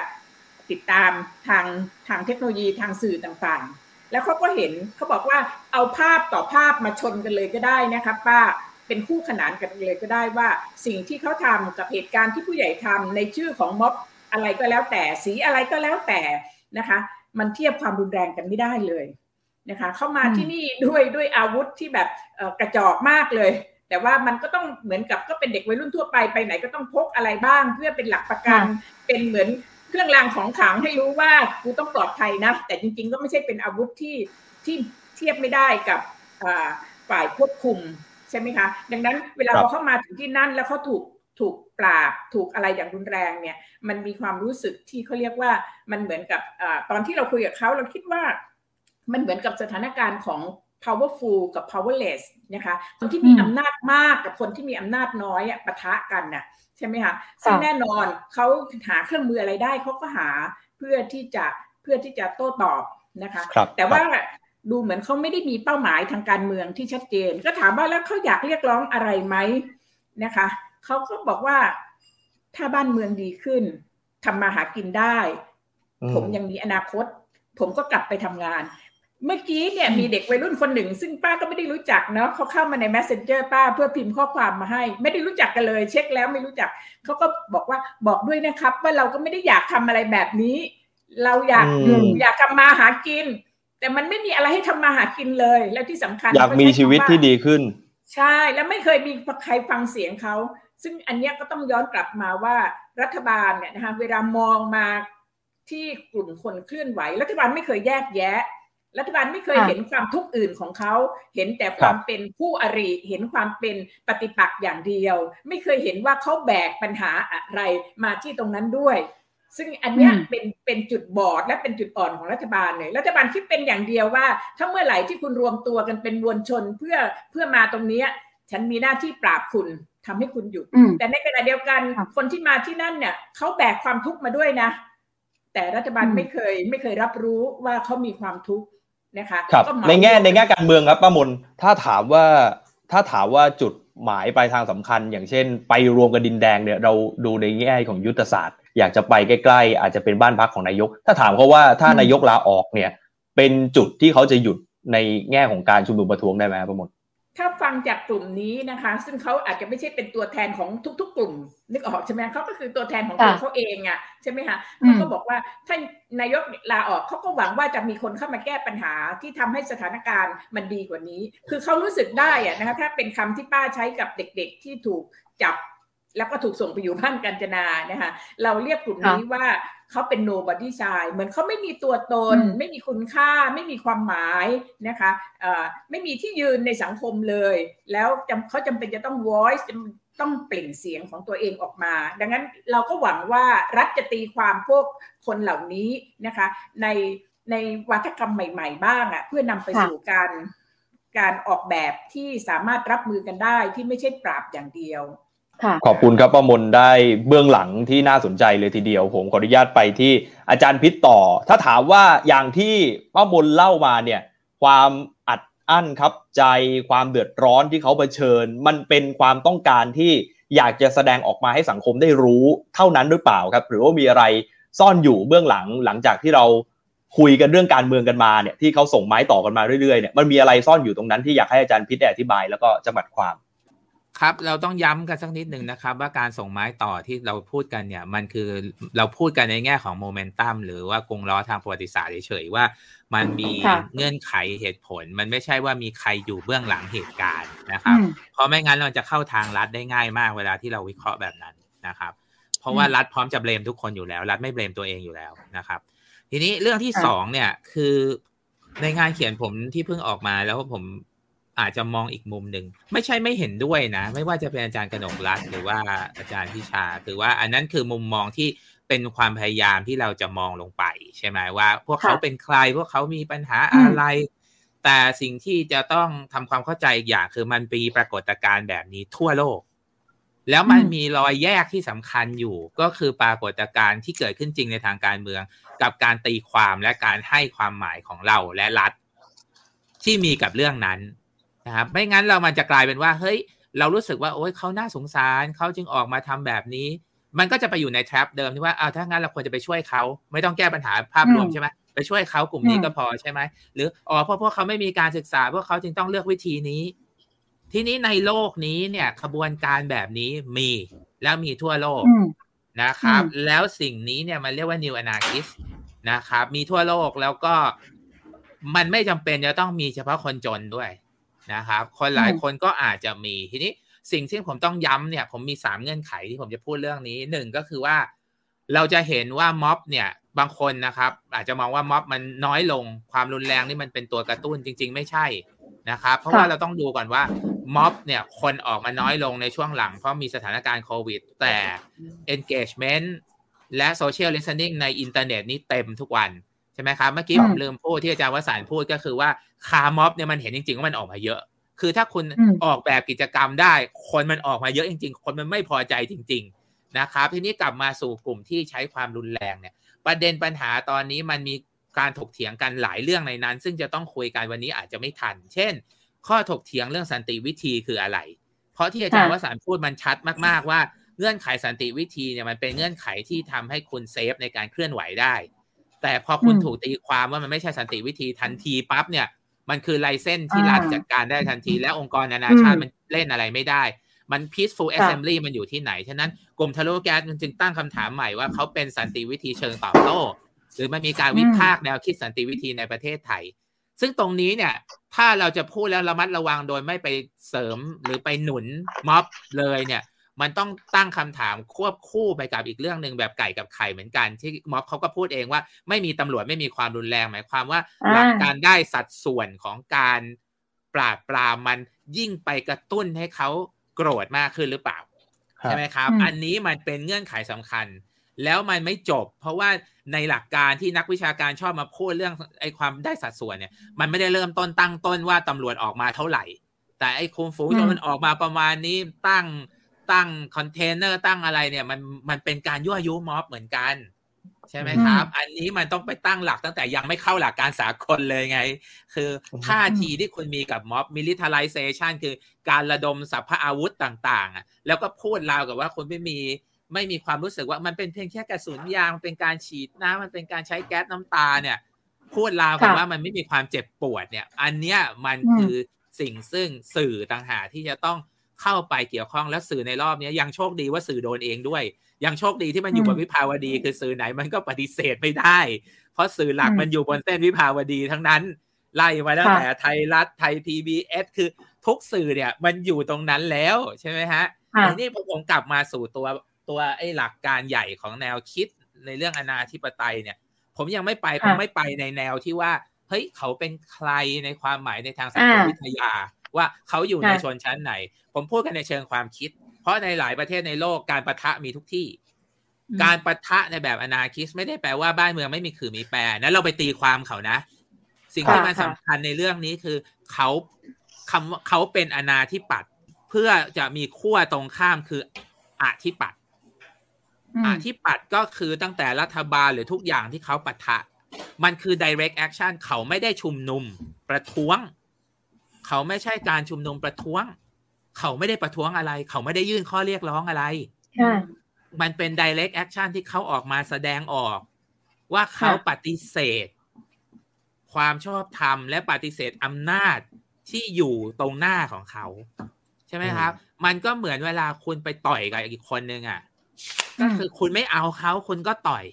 ติดตามทางทางเทคโนโลยีทางสื่อต่างๆ แล้วเขาก็เห็นเขาบอกว่าเอาภาพต่อภาพมาชนกันเลยก็ได้นะครับป้าเป็นคู่ขนานกันเลยก็ได้ว่า สิ่งที่เขาทำกับเหตุการณ์ที่ผู้ใหญ่ทำในชื่อของม็อบอะไรก็แล้วแต่สีอะไรก็แล้วแต่นะคะ มันเทียบความรุนแรงกันไม่ได้เลยนะคะ เข้ามาที่นี่ด้วยด้วยอาวุธที่แบบกระจอกมากเลย แต่ว่ามันก็ต้องเหมือนกับก็เป็นเด็กวัยรุ่นทั่วไปไปไหนก็ต้องพกอะไรบ้าง เพื่อเป็นหลักประกัน เป็นเหมือนเครื่องรางของขลังให้รู้ว่ากูต้องปลอดภัยนะ แต่จริงๆก็ไม่ใช่เป็นอาวุธที่ที่เทียบไม่ได้กับฝ่ายควบคุมใช่ไหมคะ ดังนั้นเวลาพอเข้ามาถึงที่นั่นแล้วเขาถูกถูกปราบถูกอะไรอย่างรุนแรงเนี่ย มันมีความรู้สึกที่เขาเรียกว่ามันเหมือนกับอตอนที่เราคุยกับเขาเราคิดว่า มันเหมือนกับสถานการณ์ของ powerful กับ powerless นะคะ คนที่มีอำนาจมากกับคนที่มีอำนาจน้อยอะปะทะกันน่ะใช่ไหมคะซึ่งแน่นอนเขาหาเครื่องมืออะไรได้เขาก็หาเพื่อที่จะเพื่อที่จะโต้ตอบนะคะคแต่ว่าดูเหมือนเขาไม่ได้มีเป้าหมายทางการเมืองที่ชัดเจน ก็ถามว่าแล้วเขาอยากเรียกร้องอะไรไหมนะคะเขาก็บอกว่าถ้าบ้านเมืองดีขึ้นทำมาหากินได้ ผมยังมีอนาคต ผมก็กลับไปทำงาน เมื่อกี้เนี่ยมีเด็กวัยรุ่นคนหนึ่ง ซึ่งป้าก็ไม่ได้รู้จักเนาะเขาเข้ามาใน messenger ป้าเพื่อพิมพ์ข้อความมาให้ ไม่ได้รู้จักกันเลย เช็คแล้วไม่รู้จักเขาก็บอกว่าบอกด้วยนะครับ ว่าเราก็ไม่ได้อยากทำอะไรแบบนี้ เราอยากอยู่อยากทำมาหากิน แต่มันไม่มีอะไรให้ทำมาหากินเลย แล้วที่สำคัญอยากมีชีวิตที่ดีขึ้น ใช่แล้วไม่เคยมีใครฟังเสียงเขาซึ่งอันนี้ก็ต้องย้อนกลับมาว่ารัฐบาลเนี่ยนะคะเวลามองมาที่กลุ่มคนเคลื่อนไหว รัฐบาลไม่เคยแยกแยะ รัฐบาลไม่เคยเห็นความทุกข์อื่นของเขา เห็นแต่ความเป็นผู้อริ เห็นความเป็นปฏิปักษ์อย่างเดียว ไม่เคยเห็นว่าเขาแบกปัญหาอะไรมาที่ตรงนั้นด้วย ซึ่งอันนี้เป็นเป็นจุดบอดและเป็นจุดอ่อนของรัฐบาลเลย รัฐบาลคิดเป็นอย่างเดียวว่า ถ้าเมื่อไหร่ที่คุณรวมตัวกันเป็นมวลชนเพื่อเพื่อมาตรงนี้ฉันมีหน้าที่ปราบคุณทำให้คุณหยุดอืมแต่ในขณะเดียวกันค่ะคนที่มาที่นั่นเนี่ยเขาแบกความทุกข์มาด้วยนะแต่รัฐบาลอืมไม่เคยไม่เคยรับรู้ว่าเขามีความทุกข์ นะคะครับก็เหมาในแง่ในแง่การเมืองครับป้ามนถ้าถามว่าถ้าถามว่าจุดหมายปลายทางสำคัญ อย่างเช่น ไปรวมกันดินแดงเนี่ยเราดูในแง่ของยุทธศาสตร์ อยากจะไปใกล้ๆ อาจจะเป็นบ้านพักของนายก ถ้าถามเขาว่าถ้านายกลาออกเนี่ย เป็นจุดที่เขาจะหยุดในแง่ของการชุมนุมประท้วงได้ไหมครับป้ามน ถ้าฟังจากกลุ่มนี้นะคะ ซึ่งเขาอาจจะไม่ใช่เป็นตัวแทนของทุก ๆ กลุ่ม นึกออกใช่ไหมเขาก็คือตัวแทนของตัวค่ะเขาเองอะใช่ไหมคะอืมเขาก็บอกว่าถ้านายกลาออกเขาก็หวังว่าจะมีคนเข้ามาแก้ปัญหาที่ทำให้สถานการณ์มันดีกว่านี้ คือเขารู้สึกได้อะนะคะถ้าเป็นคำที่ป้าใช้กับเด็กๆ ที่ถูกจับแล้วก็ถูกส่งไปอยู่บ้านกัญจนานะคะเราเรียกกลุ่มนี้ว่า เขาเป็น nobody child เหมือนเขาไม่มีตัวตนอืมไม่มีคุณค่า ไม่มีความหมายนะคะเอ่อไม่มีที่ยืนในสังคมเลย แล้วจำเขาจำเป็นจะต้อง voice ต้องเปล่งเสียงของตัวเองออกมา ดังนั้นเราก็หวังว่ารัฐจะตีความพวกคนเหล่านี้นะคะในในวัฒกรรมใหม่ ๆ บ้างอะ่ะเพื่อนำไปค่ะสู่การการออกแบบที่สามารถรับมือกันได้ที่ไม่ใช่ปราบอย่างเดียวค่ะ ขอบคุณครับป้ามนได้เบื้องหลังที่น่าสนใจเลยทีเดียว ผมขออนุญาตไปที่อาจารย์พิษต่อ ถ้าถามว่าอย่างที่ป้ามนเล่ามาเนี่ย ความอัดอั้นครับใจความเดือดร้อนที่เขาเผชิญ มันเป็นความต้องการที่อยากจะแสดงออกมาให้สังคมได้รู้เท่านั้นหรือเปล่าครับ หรือว่ามีอะไรซ่อนอยู่เบื้องหลังหลังจากที่เราคุยกันเรื่องการเมืองกันมาเนี่ยที่เขาส่งไม้ต่อกันมาเรื่อยๆเนี่ยมันมีอะไรซ่อนอยู่ตรงนั้นที่อยากให้อาจารย์พิษอธิบายแล้วก็จำกัดความ ครับ เราต้องย้ำกันสักนิดหนึ่งนะครับ ว่าการส่งไม้ต่อที่เราพูดกันเนี่ย มันคือเราพูดกันในแง่ของโมเมนตัมหรือว่ากงล้อทางประวัติศาสตร์เฉยๆว่า มันมีค่ะเงื่อนไขเหตุผล มันไม่ใช่ว่ามีใครอยู่เบื้องหลังเหตุการณ์นะครับอืมเพราะไม่งั้นเราจะเข้าทางรัฐได้ง่ายมากเวลาที่เราวิเคราะห์แบบนั้นนะครับ เพราะว่ารัฐพร้อมจะเบลมทุกคนอยู่แล้ว รัฐไม่เบลมตัวเองอยู่แล้วนะครับ ทีนี้เรื่องที่ค่ะสองเนี่ยคือในงานเขียนผมที่เพิ่งออกมาแล้วผม อาจจะมองอีกมุมหนึ่งไม่ใช่ไม่เห็นด้วยนะ ไม่ว่าจะเป็นอาจารย์กนกรัฐหรือว่าอาจารย์พิชา คือว่าอันนั้นคือมุมมองที่เป็นความพยายามที่เราจะมองลงไปใช่ไหมว่า พวกเขาเป็นใครพวกเขามีปัญหาอะไร แต่สิ่งที่จะต้องทำความเข้าใจอีกอย่างคือมันมีปรากฏการณ์แบบนี้ทั่วโลก แล้วมันมีรอยแยกที่สำคัญอยู่ ก็คือปรากฏการณ์ที่เกิดขึ้นจริงในทางการเมือง กับการตีความและการให้ความหมายของเราและรัฐ ที่มีกับเรื่องนั้น นะครับไม่งั้นเรามันจะกลายเป็นว่าเฮ้ยเรารู้สึกว่าโอ๊ยเขาน่าสงสารเขาจึงออกมาทำแบบนี้ มันก็จะไปอยู่ใน trap เดิมที่ว่าอ้าวถ้างั้นเราควรจะไปช่วยเขาไม่ต้องแก้ปัญหาภาพรวมอืมใช่ไหมไปช่วยเขากลุ่มนี้อืมก็พอใช่ไหมหรืออ๋อเพราะพวกเขาไม่มีการศึกษาพวกเขาจึงต้องเลือกวิธีนี้ ทีนี้ในโลกนี้เนี่ยขบวนการแบบนี้มีแล้วมีทั่วโลกอืมนะครับอืมแล้วสิ่งนี้เนี่ยมันเรียกว่า new anarchist นะครับ มีทั่วโลกแล้วก็มันไม่จำเป็นจะต้องมีเฉพาะคนจนด้วย นะครับ คนหลายคนก็อาจจะมีทีนี้สิ่งที่ผมต้องย้ำเนี่ยผมมีสามเงื่อนไขที่ผมจะพูดเรื่องนี้หนึ่งก็คือว่า เราจะเห็นว่าม็อบเนี่ยบางคนนะครับ อาจจะมองว่าม็อบมันน้อยลงความรุนแรงนี่มันเป็นตัวกระตุ้นจริง ๆ ไม่ใช่นะครับ เพราะว่าเราต้องดูก่อนว่าม็อบเนี่ยคนออกมาน้อยลงในช่วงหลัง เพราะมีสถานการณ์โควิด แต่ engagement และ social listening ในอินเทอร์เน็ตนี่เต็มทุกวัน ใช่ไหมครับ เมื่อกี้อืมผมลืมพูดที่อาจารย์วสานต์พูดก็คือว่าคาร์ม็อบเนี่ยมันเห็นจริงๆว่ามันออกมาเยอะ คือถ้าคุณอืมออกแบบกิจกรรมได้ คนมันออกมาเยอะจริง ๆ คนมันไม่พอใจจริง ๆนะครับ ทีนี้กลับมาสู่กลุ่มที่ใช้ความรุนแรงเนี่ยประเด็นปัญหาตอนนี้มันมีการถกเถียงกันหลายเรื่องในนั้น ซึ่งจะต้องคุยกันวันนี้อาจจะไม่ทัน เช่น ข้อถกเถียงเรื่องสันติวิธีคืออะไร เพราะที่อาจารย์วค่ะสานต์พูดมันชัดมากๆว่าเงื่อนไขสันติวิธีเนี่ยมันเป็นเงื่อนไขที่ทำให้คุณ safe ในการเคลื่อนไหวได้ แต่พอคุณอืมถูกตีความว่ามันไม่ใช่สันติวิธีทันทีปั๊บเนี่ย มันคือ license ที่รัฐอ่าจัดการได้ทันที และองค์กรนานาชาติอืมมันเล่นอะไรไม่ได้ มัน peaceful assembly มันอยู่ที่ไหน ฉะนั้นกลุ่มทะลุแก๊สมันจึงตั้งคำถามใหม่ว่าเขาเป็นสันติวิธีเชิงตอบโต้ หรือมันมีการวิพากษ์แนวคิดสันติวิธีในประเทศไทย ซึ่งตรงนี้เนี่ย ถ้าเราจะพูดแล้วระมัดระวังโดยไม่ไปเสริมหรือไปหนุนม็อบเลยเนี่ย มันต้องตั้งคำถามควบคู่ไปกับอีกเรื่องหนึ่งแบบไก่กับไข่เหมือนกัน ที่ม็อบเขาก็พูดเองว่า ไม่มีตำรวจไม่มีความรุนแรง หมายความว่าอ่าหลักการได้สัดส่วนของการปราบปรามมันยิ่งไปกระตุ้นให้เขาโกรธมากขึ้นหรือเปล่าใช่ไหมครับอืมอันนี้มันเป็นเงื่อนไขสำคัญ แล้วมันไม่จบ เพราะว่าในหลักการที่นักวิชาการชอบมาพูดเรื่องไอ้ความได้สัดส่วนเนี่ย มันไม่ได้เริ่มต้นตั้งต้นว่าตำรวจออกมาเท่าไหร่ แต่ไอ้คุมฝูงชนมันออกมาประมาณนี้ตั้ง ตั้งคอนเทนเนอร์ตั้งอะไรเนี่ยมันมันเป็นการยั่วยุม็อบเหมือนกัน ใช่ไหมครับ อันนี้มันต้องไปตั้งหลักตั้งแต่ยังไม่เข้าหลักการสากลเลยไง คือท่าทีที่คุณมีกับม็อบ militarization คือการระดมสัพพะอาวุธต่างๆอะแล้วก็พูดราวกับว่าคุณไม่มีไม่มีความรู้สึกว่ามันเป็นเพียงแค่กระสุนยางมันเป็นการฉีดน้ำมันเป็นการใช้แก๊สน้ำตาเนี่ย พูดราวกับว่ามันไม่มีความเจ็บปวดเนี่ย อันเนี้ยมันคือสิ่งซึ่งสื่อต่างหากที่จะต้อง เข้าไปเกี่ยวข้องและสื่อในรอบนี้ยังโชคดีว่าสื่อโดนเองด้วย ยังโชคดีที่มันอยู่บนวิภาวดี คือสื่อไหนมันก็ปฏิเสธไม่ได้ เพราะสื่อหลักมันอยู่บนเส้นวิภาวดีทั้งนั้นไล่มาตั้งแต่ไทยรัฐไทยพีบีเอสคือทุกสื่อเนี่ยมันอยู่ตรงนั้นแล้วใช่ไหมฮะทีนี้ผมกลับมาสู่ตัวตัวไอ้หลักการใหญ่ของแนวคิดในเรื่องอนาธิปไตยเนี่ย ผมยังไม่ไปผมไม่ไปในแนวที่ว่าเฮ้ยเขาเป็นใครในความหมายในทางสังคมวิทยา ว่าเขาอยู่ในชนชั้นไหน ผมพูดกันในเชิงความคิด เพราะในหลายประเทศในโลกการประทะมีทุกที่ การประทะในแบบอนาคิสไม่ได้แปลว่าบ้านเมืองไม่มีขื่อมีแปรนั้นเราไปตีความเขานะ สิ่งที่มันสำคัญในเรื่องนี้คือเขาคำว่าเขาเป็นอนาธิปัตย์เพื่อจะมีขั้วตรงข้ามคืออธิปัตย์อธิปัตย์ก็คือตั้งแต่รัฐบาลหรือทุกอย่างที่เขาปะทะ มันคือ direct action เขาไม่ได้ชุมนุมประท้วง เขาไม่ใช่การชุมนุมประท้วง เขาไม่ได้ประท้วงอะไร เขาไม่ได้ยื่นข้อเรียกร้องอะไรมันเป็น direct action ที่เขาออกมาแสดงออก ว่าเขาปฏิเสธ ความชอบธรรมและปฏิเสธอำนาจที่อยู่ตรงหน้าของเขา ใช่ไหมครับ มันก็เหมือนเวลาคุณไปต่อยกับอีกคนนึงอะก็คือคุณไม่เอาเขาคุณก็ต่อย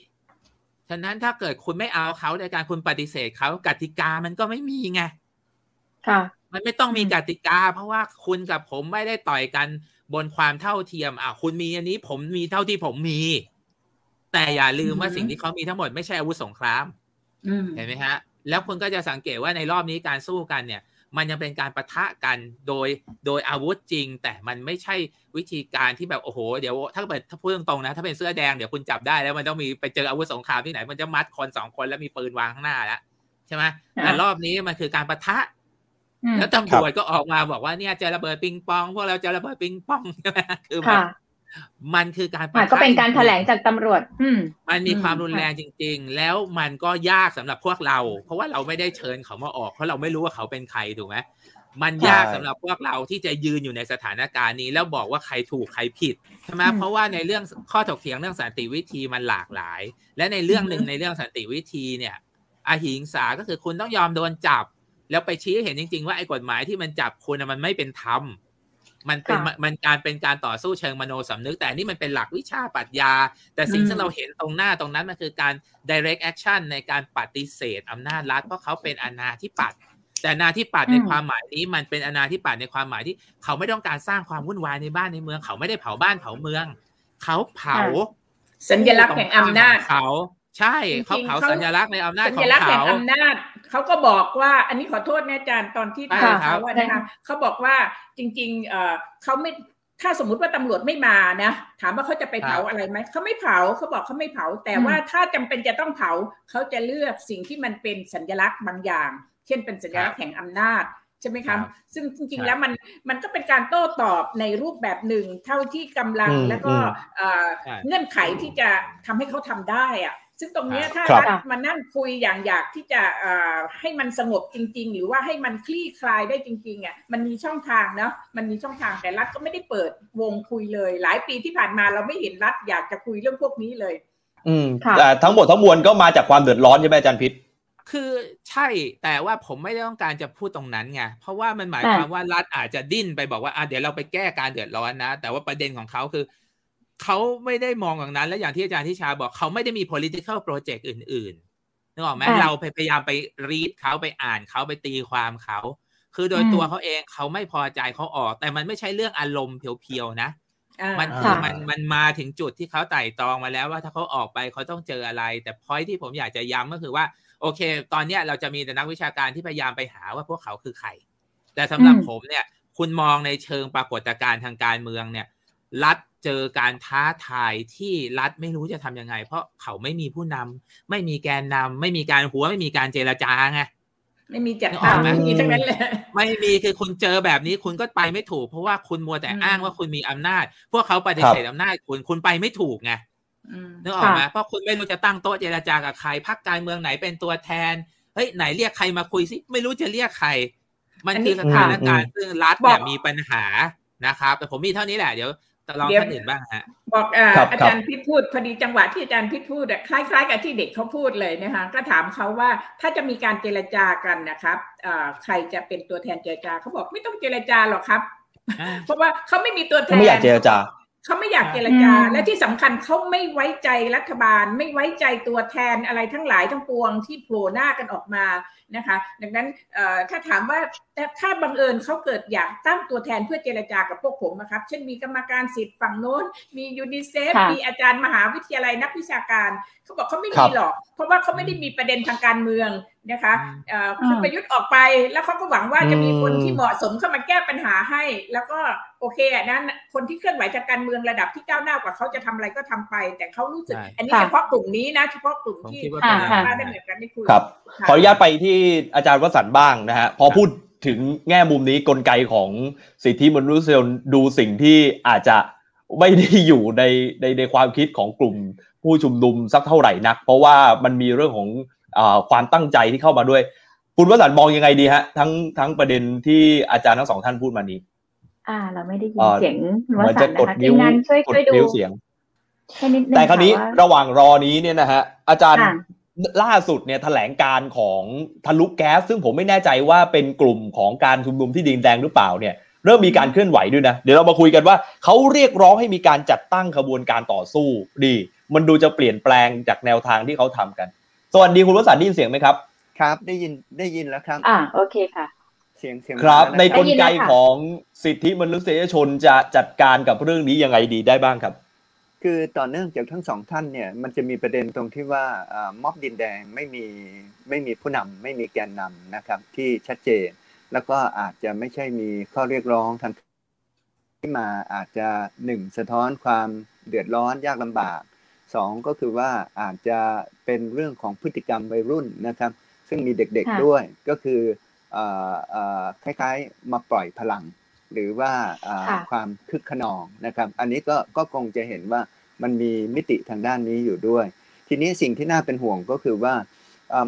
ฉะนั้นถ้าเกิดคุณไม่เอาเขาในการคุณปฏิเสธเขากติกามันก็ไม่มีไง ค่ะ มันไม่ต้องมีกติกา เพราะว่าคุณกับผมไม่ได้ต่อยกันบนความเท่าเทียมอะคุณมีอันนี้ผมมีเท่าที่ผมมี แต่อย่าลืมว่าสิ่งที่เขามีทั้งหมดไม่ใช่อาวุธสงครามเห็นไหมฮะ แล้วคุณก็จะสังเกตว่าในรอบนี้การสู้กันเนี่ย มันยังเป็นการประทะกันโดยโดยอาวุธจริง แต่มันไม่ใช่วิธีการที่แบบโอ้โหเดี๋ยวถ้าเป็นถ้าพูดตรงๆนะถ้าเป็นเสื้อแดงเดี๋ยวคุณจับได้แล้วมันต้องมีไปเจออาวุธสงครามที่ไหน มันจะมัดคนสองคนแล้วมีปืนวางข้างหน้าแล้วใช่ไหมแต่รอบนี้มันคือการประทะ แล้วตำรวจก็ออกมาบอกว่าเนี่ยจะระเบิดปิงปอง พวกเราจะระเบิดปิงปองใช่ไหมคือแบบมันคือการปะทะก็เป็นการแถลงจากตำรวจ อืมันมีความรุนแรงจริง ๆ แล้วมันก็ยากสำหรับพวกเรา เพราะว่าเราไม่ได้เชิญเขามาออก เพราะเราไม่รู้ว่าเขาเป็นใครถูกไหมมันยากสำหรับพวกเราที่จะยืนอยู่ในสถานการณ์นี้ แล้วบอกว่าใครถูกใครผิดใช่ไหมเพราะว่าในเรื่องข้อถกเถียงเรื่องสันติวิธีมันหลากหลาย และในเรื่องหนึ่งในเรื่องสันติวิธีเนี่ยอาหิงสาก็คือคุณต้องยอมโดนจับ แล้วไปชี้เห็นจริง ๆ ว่าไอ้กฎหมายที่มันจับคุณมันไม่เป็นธรรมมันเป็นมันการเป็นการต่อสู้เชิงมโนสำนึก แต่นี่มันเป็นหลักวิชาปรัชญา แต่สิ่งที่เราเห็นตรงหน้าตรงนั้นมันคือการ direct action ในการปฏิเสธอำนาจรัฐเพราะเขาเป็นอนาธิปัตย์แต่นาที่ปัดในความหมายนี้มันเป็นอนาที่ปัดในความหมายที่ เขาไม่ต้องการสร้างความวุ่นวายในบ้านในเมือง เขาไม่ได้เผาบ้านเผาเมือง เขาเผา สัญลักษณ์แห่งอำนาจเขา ใช่เขาเผาสัญลักษณ์ในอำนาจของเขาสัญลักษณ์แห่งอำนาจ เขาก็บอกว่า อันนี้ขอโทษนะอาจารย์ตอนที่ถามเขาว่านะคะเขาบอกว่าจริงๆเอเขาไม่ถ้าสมมุติว่าตำรวจไม่มานะถามว่าเขาจะไปเผาอะไรไหมเขาไม่เผาเขาบอกเขาไม่เผา แต่ว่าถ้าจำเป็นจะต้องเผาเขาจะเลือกสิ่งที่มันเป็นสัญลักษณ์บางอย่าง เช่นเป็นสัญลักษณ์แห่งอำนาจใช่ไหมครับซึ่งจริงๆแล้วมันมันก็เป็นการโต้ตอบในรูปแบบหนึ่ง เท่าที่กำลังแล้วก็เงื่อนไขที่จะทำให้เขาทำได้อะ ซึ่งตรงนี้ถ้ารัฐมานั่งคุยอย่างอยากที่จะให้มันสงบจริง ๆ หรือว่าให้มันคลี่คลายได้จริงๆอะมันมีช่องทางเนาะมันมีช่องทางแต่รัฐก็ไม่ได้เปิดวงคุยเลย หลายปีที่ผ่านมาเราไม่เห็นรัฐอยากจะคุยเรื่องพวกนี้เลย อืมแต่ทั้งหมดทั้งมวลก็มาจากความเดือดร้อนใช่ไหมอาจารย์พิษคือใช่แต่ว่าผมไม่ได้ต้องการจะพูดตรงนั้นไงเพราะว่ามันหมายความว่ารัฐอาจจะดิ้นไปบอกว่าอะเดี๋ยวเราไปแก้การเดือดร้อนนะ แต่ว่าประเด็นของเขาคือ เขาไม่ได้มองอย่างนั้น และอย่างที่อาจารย์ทิชาบอกเขาไม่ได้มี political project อื่นๆนึกออกไหมเราพยายามไปรีดเขาไปอ่านเขาไปตีความเขาคือโดยตัวเขาเองเขาไม่พอใจเขาออก แต่มันไม่ใช่เรื่องอารมณ์เพียวๆนะมันคือมันมันมาถึงจุดที่เขาไต่ตรองมาแล้วว่าถ้าเขาออกไปเขาต้องเจออะไร แต่พอยที่ผมอยากจะย้ำก็คือว่า โอเค ตอนเนี้ยเราจะมีแต่นักวิชาการที่พยายามไปหาว่าพวกเขาคือใคร แต่สำหรับผมเนี่ย คุณมองในเชิงปรากฏการณ์ทางการเมืองเนี่ย รัฐ เจอการท้าทายที่รัฐไม่รู้จะทํำยังไง เพราะเขาไม่มีผู้นำไม่มีแกนนำไม่มีการหัวไม่มีการเจรจาไงไม่มีจัดตั้งไม่มีทั้งนั้นเลยไม่มีคือคุณเจอแบบนี้คุณก็ไปไม่ถูก เพราะว่าคุณมัวแต่อ้างว่าคุณมีอำนาจ พวกเขาปฏิเสธอำนาจคุณคุณไปไม่ถูกไงนึกออกไหมเพราะคุณไม่รู้จะตั้งโต๊ะเจรจากับใครพักการเมืองไหนเป็นตัวแทนเฮ้ยไหนเรียกใครมาคุยสิไม่รู้จะเรียกใคร มันคือสถานการณ์ซึ่งรัฐเนี่ยมีปัญหานะครับ แต่ผมมีเท่านี้แหละเดี๋ยว ลองท่านอื่นบ้างฮะบอกอาจารย์พิษพูดพอดีจังหวะที่อาจารย์พิษพูดคล้าย ๆ กับที่เด็กเขาพูดเลยนะคะก็ถามเขาว่าถ้าจะมีการเจรจากันนะครับใครจะเป็นตัวแทนเจรจาเขาบอกไม่ต้องเจรจาหรอกครับ เพราะว่าเขาไม่มีตัวแทนไม่อยากเจรจาเขาไม่อยากเจรจาและที่สำคัญเขาไม่ไว้ใจรัฐบาล ไม่ไว้ใจตัวแทนอะไรทั้งหลายทั้งปวงที่โผล่หน้ากันออกมา นะคะ ดังนั้นถ้าถามว่าถ้าบังเอิญเขาเกิดอยากตั้งตัวแทนเพื่อเจรจากับพวกผมนะครับ เช่นมีกรรมการสิทธิ์ฝั่งโน้น มียูนิเซฟ มีอาจารย์มหาวิทยาลัยนักวิชาการเขาบอกเขาไม่มีหรอก เพราะว่าเขาไม่ได้มีประเด็นทางการเมืองนะคะคุณประยุทธ์ออกไปแล้วเขาก็หวังว่าจะมีคนที่เหมาะสมเข้ามาแก้ปัญหาให้ แล้วก็โอเคนั้นคนที่เคลื่อนไหวจากการเมืองระดับที่ก้าวหน้ากว่าเขาจะทำอะไรก็ทำไป แต่เขารู้สึก อันนี้เฉพาะกลุ่มนี้นะ เฉพาะกลุ่มที่าได้เหมือนกันที่คุยครับขออนุญาตไปที่อาจารย์วสันต์บ้างนะฮะพอพูดถึงแง่มุมนี้กลไกของสิทธิมนุษยชนดูสิ่งที่อาจจะไม่ได้อยู่ในในในความคิดของกลุ่มผู้ชุมนุมสักเท่าไหร่นัก เพราะว่ามันมีเรื่องของอความตั้งใจที่เข้ามาด้วย คุณวสันต์มองยังไงดีฮะ ทั้งทั้งประเด็นที่อาจารย์ทั้งสองท่านพูดมานี้ อ่า เราไม่ได้ยินเสียงวสันต์นะคะทีมงานช่วยช่วยดูเสียงแต่คราวนี้ระหว่างรอนี้เนี่ยนะฮะอาจารย์ ล่าสุดเนี่ยแถลงการของทะลุแก๊ส ซึ่งผมไม่แน่ใจว่าเป็นกลุ่มของการชุมนุมที่ดินแดงหรือเปล่าเนี่ยเริ่มมีการเคลื่อนไหวด้วยนะ เดี๋ยวเรามาคุยกันว่าเขาเรียกร้องให้มีการจัดตั้งขบวนการต่อสู้ดี มันดูจะเปลี่ยนแปลงจากแนวทางที่เขาทำกัน สวัสดีคุณวสันต์ได้ยินเสียงไหมครับ ครับ ได้ยินได้ยินแล้วครับ อ่าโอเคค่ะ เสียงเสียงครับ ในกลไกของสิทธิมนุษยชนจะจัดการกับเรื่องนี้ยังไงดีได้บ้างครับ คือต่อเนื่องจากทั้งสองท่านเนี่ยมันจะมีประเด็นตรงที่ว่าม็อบดินแดงไม่มีไม่มีผู้นำไม่มีแกนนำนะครับที่ชัดเจน แล้วก็อาจจะไม่ใช่มีข้อเรียกร้องทางที่มาอาจจะหนึ่งสะท้อนความเดือดร้อนยากลำบากสองก็คือว่าอาจจะเป็นเรื่องของพฤติกรรมวัยรุ่นนะครับ ซึ่งมีเด็กๆด้วยก็คือคล้ายๆมาปล่อยพลัง หรือว่าความคึกขนองนะครับ อันนี้ก็ก็คงจะเห็นว่ามันมีมิติทางด้านนี้อยู่ด้วย ทีนี้สิ่งที่น่าเป็นห่วงก็คือว่า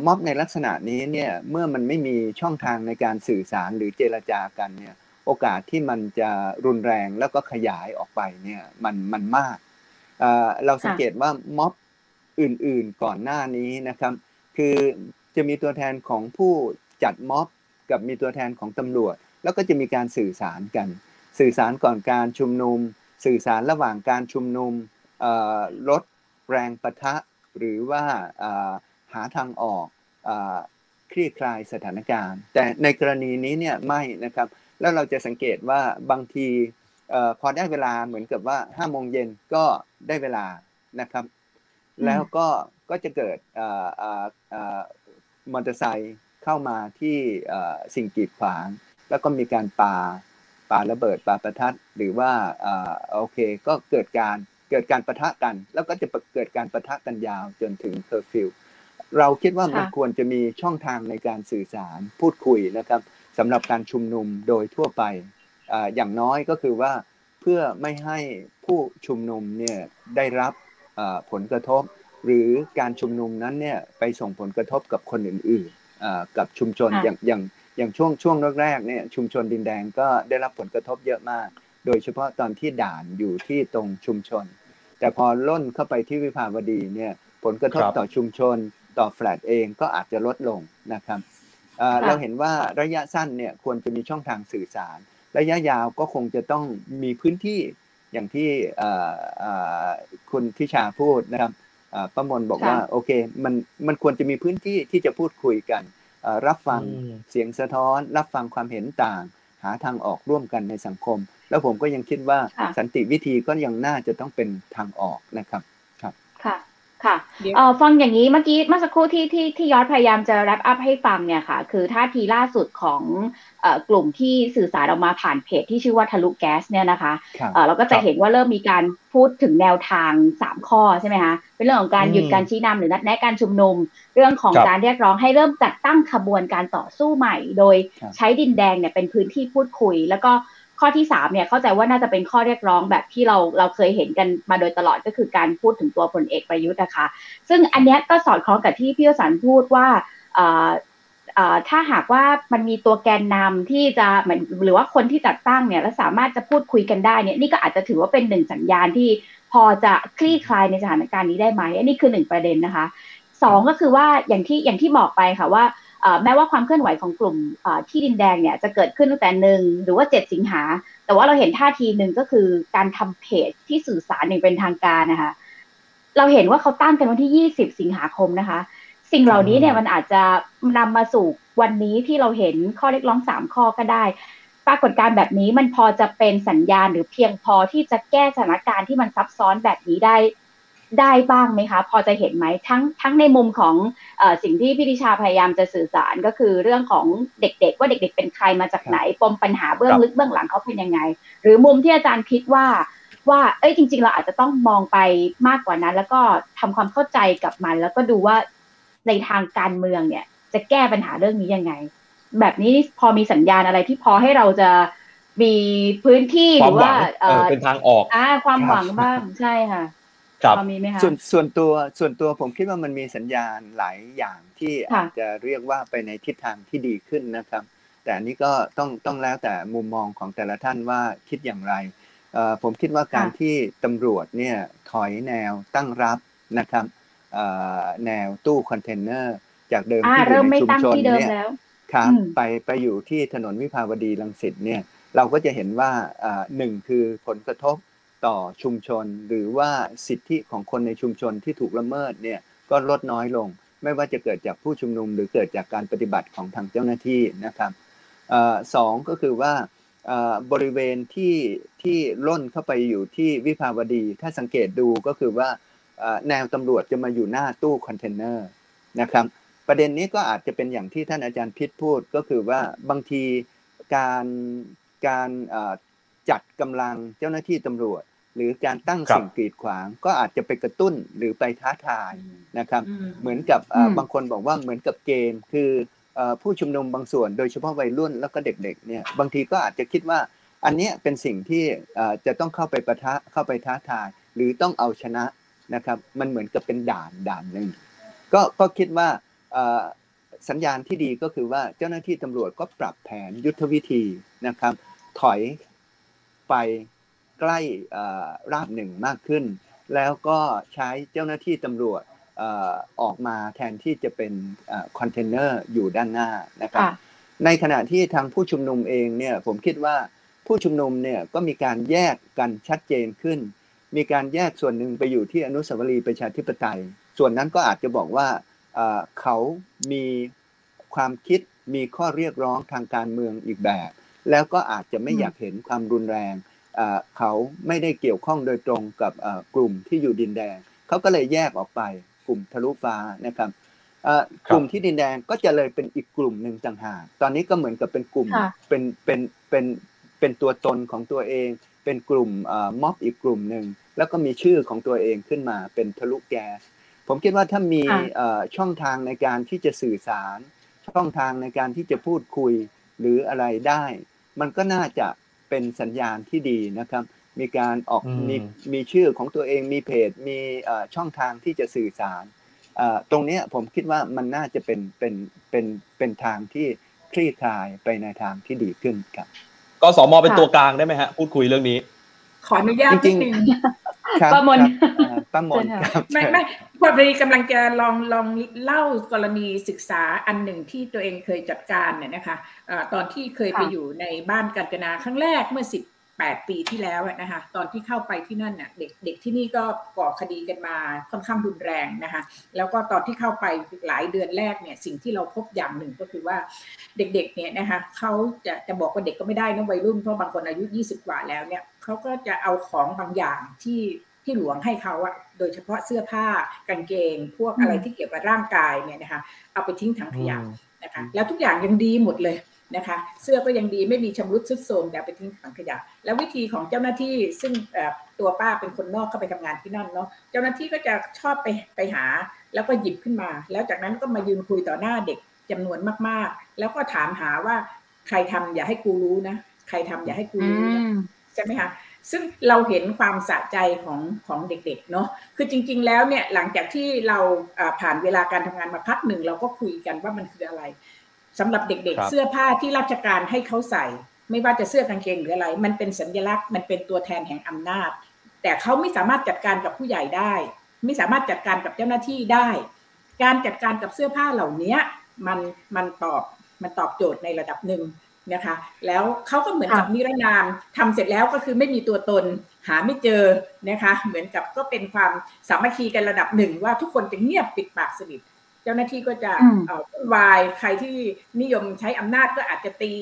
ม็อบในลักษณะนี้เนี่ยเมื่อมันไม่มีช่องทางในการสื่อสารหรือเจรจากันเนี่ยโอกาสที่มันจะรุนแรงแล้วก็ขยายออกไปเนี่ยมันมันมากเราสังเกตว่าม็อบอื่นๆก่อนหน้านี้นะครับ คือจะมีตัวแทนของผู้จัดม็อบกับมีตัวแทนของตำรวจ แล้วก็จะมีการสื่อสารกัน สื่อสารก่อนการชุมนุม สื่อสารระหว่างการชุมนุมลดแรงประทะ หรือว่าหาทางออกคลี่คลายสถานการณ์ แต่ในกรณีนี้เนี่ยไม่นะครับ แล้วเราจะสังเกตว่าบางทีพอได้เวลาเหมือนกับว่าห้าโมงเย็นก็ได้เวลานะครับ แล้วก็ก็จะเกิดมอเตอร์ไซค์เข้ามาที่สิ่งกีดขวาง แล้วก็มีการปาปาระเบิดปาประทัดหรือว่าโอเค ก็เกิดการเกิดการปะทะกัน แล้วก็จะเกิดการปะทะกันยาวจนถึงเคอร์ฟิวเราคิดว่ามันควรจะมีช่องทางในการสื่อสารพูดคุยนะครับสำหรับการชุมนุมโดยทั่วไปออย่างน้อยก็คือว่าเพื่อไม่ให้ผู้ชุมนุมเนี่ยได้รับผลกระทบ หรือการชุมนุมนั้นเนี่ยไปส่งผลกระทบกับคนอื่นๆกับชุมชนอย่างอย่าง อย่างช่วงช่วงแรกๆเนี่ยชุมชนดินแดงก็ได้รับผลกระทบเยอะมาก โดยเฉพาะตอนที่ด่านอยู่ที่ตรงชุมชน แต่พอล่นเข้าไปที่วิภาวดีเนี่ยผลกระทบต่อชุมชนต่อแฟลตเองก็อาจจะลดลงนะครับเราเห็นว่าระยะสั้นเนี่ยควรจะมีช่องทางสื่อสาร ระยะยาวก็คงจะต้องมีพื้นที่อย่างที่คุณทิชาพูดนะครับประมวลบอกว่าโอเคมันมันควรจะมีพื้นที่ที่จะพูดคุยกัน รับฟังเสียงสะท้อน รับฟังความเห็นต่าง หาทางออกร่วมกันในสังคม แล้วผมก็ยังคิดว่าสันติวิธีก็ยังน่าจะต้องเป็นทางออกนะครับครับค่ะค่ะเอ่อฟังอย่างนี้เมื่อกี้เมื่อสักครู่ที่ที่ที่ยอดพยายามจะแรปอัพให้ฟังเนี่ยค่ะ คือท่าทีล่าสุดของเอ่อ กลุ่มที่สื่อสารออกมาผ่านเพจที่ชื่อว่าทะลุแก๊สเนี่ยนะคะเอ่อเราก็จะเห็นว่าเริ่มมีการพูดถึงแนวทางสามข้อใช่ไหมคะเป็นเรื่องของการหยุดการชี้นำหรือนัดแนะการชุมนุม เรื่องของการเรียกร้องให้เริ่มจัดตั้งขบวนการต่อสู้ใหม่ โดยใช้ดินแดงเนี่ยเป็นพื้นที่พูดคุย แล้วก็ข้อที่สามเนี่ยเข้าใจว่าน่าจะเป็นข้อเรียกร้องแบบที่เราเราเคยเห็นกันมาโดยตลอดก็คือการพูดถึงตัวพลเอกประยุทธ์นะคะ ซึ่งอันนี้ก็สอดคล้องกับที่พี่วสันพูดว่า ถ้าหากว่ามันมีตัวแกนนำที่จะเหมือนหรือว่าคนที่จัดตั้งเนี่ยแล้วสามารถจะพูดคุยกันได้เนี่ยนี่ก็อาจจะถือว่าเป็นหนึ่งสัญญาณที่พอจะคลี่คลายในสถานการณ์นี้ได้ไหมอันนี้คือหนึ่งประเด็นนะคะสองก็คือว่าอย่างที่อย่างที่บอกไปค่ะว่าแม้ว่าความเคลื่อนไหวของกลุ่มที่ดินแดงเนี่ยจะเกิดขึ้นตั้งแต่หนึ่งหรือว่าเจ็ดสิงหา แต่ว่าเราเห็นท่าทีหนึ่งก็คือการทำเพจที่สื่อสารอย่างเป็นทางการนะคะ เราเห็นว่าเขาตั้งกันวันที่ยี่สิบสิงหาคมนะคะ สิ่งเหล่านี้เนี่ยมันอาจจะนำมาสู่วันนี้ที่เราเห็นข้อเรียกร้องสามข้อก็ได้ ปรากฏการแบบนี้มันพอจะเป็นสัญญาณหรือเพียงพอที่จะแก้สถานการณ์ที่มันซับซ้อนแบบนี้ได้ได้บ้างไหมคะ พอจะเห็นไหมทั้งทั้งในมุมของอสิ่งที่พี่ดิชาพยายามจะสื่อสารก็คือเรื่องของเด็กๆ ว่าเด็กๆ เป็นใครมาจากไหนปมปัญหาเบื้องลึกเบื้องหลังเขาเป็นยังไง หรือมุมที่อาจารย์คิดว่าว่าเอ้ยจริง ๆ เราอาจจะต้องมองไปมากกว่านั้น แล้วก็ทำความเข้าใจกับมัน แล้วก็ดูว่า ในทางการเมืองเนี่ย จะแก้ปัญหาเรื่องนี้ยังไง แบบนี้พอมีสัญญาณอะไรที่พอให้เราจะมีพื้นที่หรือว่าเป็นทางออกอ่าความหวังบ้างใช่ค่ะครับมีไหมคะส่วนส่วนตัวส่วนตัวผมคิดว่ามันมีสัญญาณหลายอย่างที่อาจจะเรียกว่าไปในทิศทางที่ดีขึ้นนะครับ แต่อันนี้ก็ต้องต้องแล้วแต่มุมมองของแต่ละท่านว่าคิดอย่างไรผมคิดว่าการที่ตำรวจเนี่ยถอยแนวตั้งรับนะครับ แนวตู้คอนเทนเนอร์ จากเดิมที่อยู่ในชุมชนเนี่ยครับไปไปอยู่ที่ถนนวิภาวดีรังสิตเนี่ยเราก็จะเห็นว่าหนึ่งคือผลกระทบต่อชุมชน หรือว่าสิทธิของคนในชุมชนที่ถูกละเมิดเนี่ยก็ลดน้อยลง ไม่ว่าจะเกิดจากผู้ชุมนุม หรือเกิดจากการปฏิบัติของทางเจ้าหน้าที่นะครับสองก็คือว่าบริเวณที่ที่ร่นเข้าไปอยู่ที่วิภาวดี ถ้าสังเกตดูก็คือว่า แนวตำรวจจะมาอยู่หน้าตู้คอนเทนเนอร์นะครับ ประเด็นนี้ก็อาจจะเป็นอย่างที่ท่านอาจารย์พิชญ์พูดก็คือว่าบางทีการการจัดกำลังเจ้าหน้าที่ตำรวจ หรือการตั้งสิ่งกีดขวาง ก็อาจจะไปกระตุ้นหรือไปท้าทายนะครับ เหมือนกับบางคนบอกว่าเหมือนกับเกม คือผู้ชุมนุมบางส่วน โดยเฉพาะวัยรุ่นแล้วก็เด็กๆเนี่ยบางทีก็อาจจะคิดว่าอันนี้เป็นสิ่งที่จะต้องเข้าไปประทะเข้าไปท้าทาย หรือต้องเอาชนะ นะครับมันเหมือนกับเป็นด่านด่านหนึ่งก็ก็คิดว่าสัญญาณที่ดีก็คือว่าเจ้าหน้าที่ตำรวจก็ปรับแผนยุทธวิธีนะครับ ถอยไปใกล้ราบหนึ่งมากขึ้น แล้วก็ใช้เจ้าหน้าที่ตำรวจออกมาแทนที่จะเป็นคอนเทนเนอร์อยู่ด้านหน้านะครับในขณะที่ทางผู้ชุมนุมเองเนี่ยผมคิดว่าผู้ชุมนุมเนี่ยก็มีการแยกกันชัดเจนขึ้น มีการแยกส่วนหนึ่งไปอยู่ที่อนุสาวรีย์ประชาธิปไตย ส่วนนั้นก็อาจจะบอกว่าเขามีความคิดมีข้อเรียกร้องทางการเมืองอีกแบบ แล้วก็อาจจะไม่อยากเห็นความรุนแรง เขาไม่ได้เกี่ยวข้องโดยตรงกับกลุ่มที่อยู่ดินแดง เขาก็เลยแยกออกไปกลุ่มทะลุฟ้านะครับกลุ่มที่ดินแดงก็จะเลยเป็นอีกกลุ่มหนึ่งต่างหากตอนนี้ก็เหมือนกับเป็นกลุ่มเป็นเป็นเป็นเป็นตัวตนของตัวเอง เป็นกลุ่มม็อบอีกกลุ่มหนึ่ง แล้วก็มีชื่อของตัวเองขึ้นมาเป็นทะลุแก๊สผมคิดว่าถ้ามีช่องทางในการที่จะสื่อสาร ช่องทางในการที่จะพูดคุยหรืออะไรได้ มันก็น่าจะเป็นสัญญาณที่ดีนะครับ มีการออกมีมีชื่อของตัวเองมีเพจมีช่องทางที่จะสื่อสารตรงนี้ผมคิดว่ามันน่าจะเป็นเป็นเป็นเป็นทางที่คลี่คลายไปในทางที่ดีขึ้นครับก็สมเป็นตัวกลางได้ไหมฮะพูดคุยเรื่องนี้ ขออนุญาตนิดนึงป้ามนป้ามนไม่ไม่พอดีกำลังจะลองลองเล่ากรณีศึกษาอันหนึ่งที่ตัวเองเคยจัดการเนี่ยนะคะตอนที่เคยไปอยู่ในบ้านกาญจนาครั้งแรกเมื่อสิบ แปดปีที่แล้วนะคะตอนที่เข้าไปที่นั่นน่ะเด็กเด็กที่นี่ก็ก่อคดีกันมาค่อนข้างรุนแรงนะคะแล้วก็ตอนที่เข้าไปหลายเดือนแรกเนี่ยสิ่งที่เราพบอย่างหนึ่งก็คือว่าเด็กๆเนี่ยนะคะเขาจะจะบอกว่าเด็กก็ไม่ได้นะวัยรุ่นเพราะบางคนอายุ 20 กว่าแล้วเนี่ยเขาก็จะเอาของบางอย่างที่ที่หลวงให้เขาอะโดยเฉพาะเสื้อผ้ากางเกง พวกอะไรที่เกี่ยวกับร่างกายเนี่ยนะคะเอาไปทิ้งถังขยะนะคะแล้วทุกอย่างยังดีหมดเลย นะคะ เสื้อก็ยังดีไม่มีชำรุดซุดโทรมแต่ไปทิ้งถังขยะ แล้ววิธีของเจ้าหน้าที่ซึ่งตัวป้าเป็นคนนอกเข้าไปทำงานที่นั่นเนาะเจ้าหน้าที่ก็จะชอบไปไปหา แล้วก็หยิบขึ้นมา แล้วจากนั้นก็มายืนคุยต่อหน้าเด็กจำนวนมากๆ แล้วก็ถามหาว่าใครทำอย่าให้กูรู้นะใครทำอย่าให้กูรู้นะใช่ไหมคะซึ่งเราเห็นความสะใจของของเด็กๆเนาะ คือจริง ๆ แล้วเนี่ยหลังจากที่เราผ่านเวลาการทำงานมาพักหนึ่งเราก็คุยกันว่ามันคืออะไร สำหรับเด็กๆ เสื้อผ้าที่ราชการให้เขาใส่ ไม่ว่าจะเสื้อกางเกงหรืออะไร มันเป็นสัญลักษณ์มันเป็นตัวแทนแห่งอำนาจ แต่เขาไม่สามารถจัดการกับผู้ใหญ่ได้ ไม่สามารถจัดการกับเจ้าหน้าที่ได้ การจัดการกับเสื้อผ้าเหล่านี้มันมันตอบมันตอบโจทย์ในระดับหนึ่งนะคะ แล้วเขาก็เหมือนกับนิรนามทำเสร็จแล้วก็คือไม่มีตัวตนหาไม่เจอนะคะ เหมือนกับก็เป็นความสามัคคีกันระดับหนึ่งว่าทุกคนจะเงียบปิดปากสนิท เจ้าหน้าที่ก็จะวุ่นวายใครที่นิยมใช้อำนาจก็อาจจะตี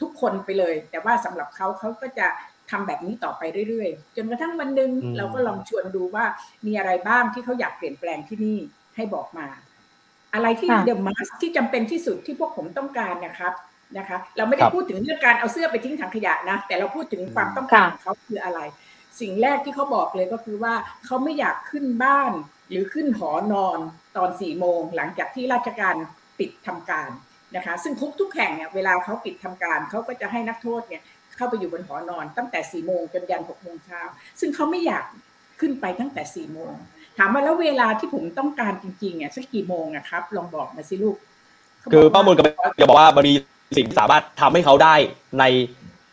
ทุกคนไปเลย แต่ว่าสำหรับเขาเขาก็จะทำแบบนี้ต่อไปเรื่อยๆ จนกระทั่งวันหนึ่งเราก็ลองชวนดูว่ามีอะไรบ้างที่เขาอยากเปลี่ยนแปลงที่นี่ให้บอกมา อะไรที่เดอะมัสที่จำเป็นที่สุดที่พวกผมต้องการนะครับนะคะ เราไม่ได้พูดถึงเรื่องการเอาเสื้อไปทิ้งถังขยะนะ แต่เราพูดถึงความต้องการของเขาคืออะไร สิ่งแรกที่เขาบอกเลยก็คือว่าเขาไม่อยากขึ้นบ้าน หรือขึ้นหอนอนตอนสี่โมงหลังจากที่ราชการปิดทำการนะคะ ซึ่งคุกทุกแห่งเนี่ยเวลาเขาปิดทำการเขาก็จะให้นักโทษเนี่ยเข้าไปอยู่บนหอนอนตั้งแต่สี่โมงจนยันหกโมงเช้าซึ่งเขาไม่อยากขึ้นไปตั้งแต่สี่โมงถามว่าแล้วเวลาที่ผมต้องการจริงๆเนี่ยสักกี่โมงอะครับ ลองบอกมาสิลูก คือป้ามูลกับจะบอกว่ามันมีสิ่งสามารถทำให้เขาได้ใน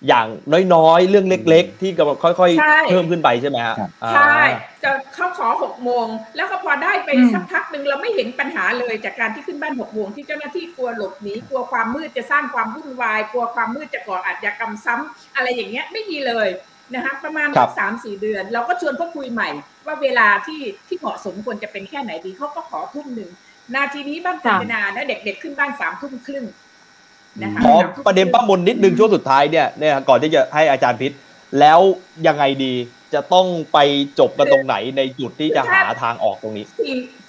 อย่างน้อยๆ เรื่องเล็ก ๆ ที่กำลังค่อยๆ เพิ่มขึ้นไปใช่ไหมฮะใช่จะเขาขอหกโมงแล้วก็พอได้ไปสักพักหนึ่งเราไม่เห็นปัญหาเลยจากการที่ขึ้นบ้านหกโมงที่เจ้าหน้าที่กลัวหลบหนีกลัวความมืดจะสร้างความวุ่นวาย กลัวความมืดจะก่ออาชญากรรมซ้ำอะไรอย่างเงี้ยไม่มีเลยนะคะประมาณสามสี่เดือน เราก็ชวนเขาคุยใหม่ ว่าเวลาที่ที่เหมาะสมควรจะเป็นแค่ไหนดีเขาก็ขอทุ่มหนึ่งนาทีนี้บ้านพัฒนานะเด็ก ๆ ขึ้นบ้านสามทุ่มครึ่ง ขอประเด็นป้ามนนิดนึงช่วงสุดท้ายเนี่ยเนี่ยก่อนที่จะให้อาจารย์พิษ แล้วยังไงดีจะต้องไปจบกันตรงไหนในจุดที่จะหาทางออกตรงนี้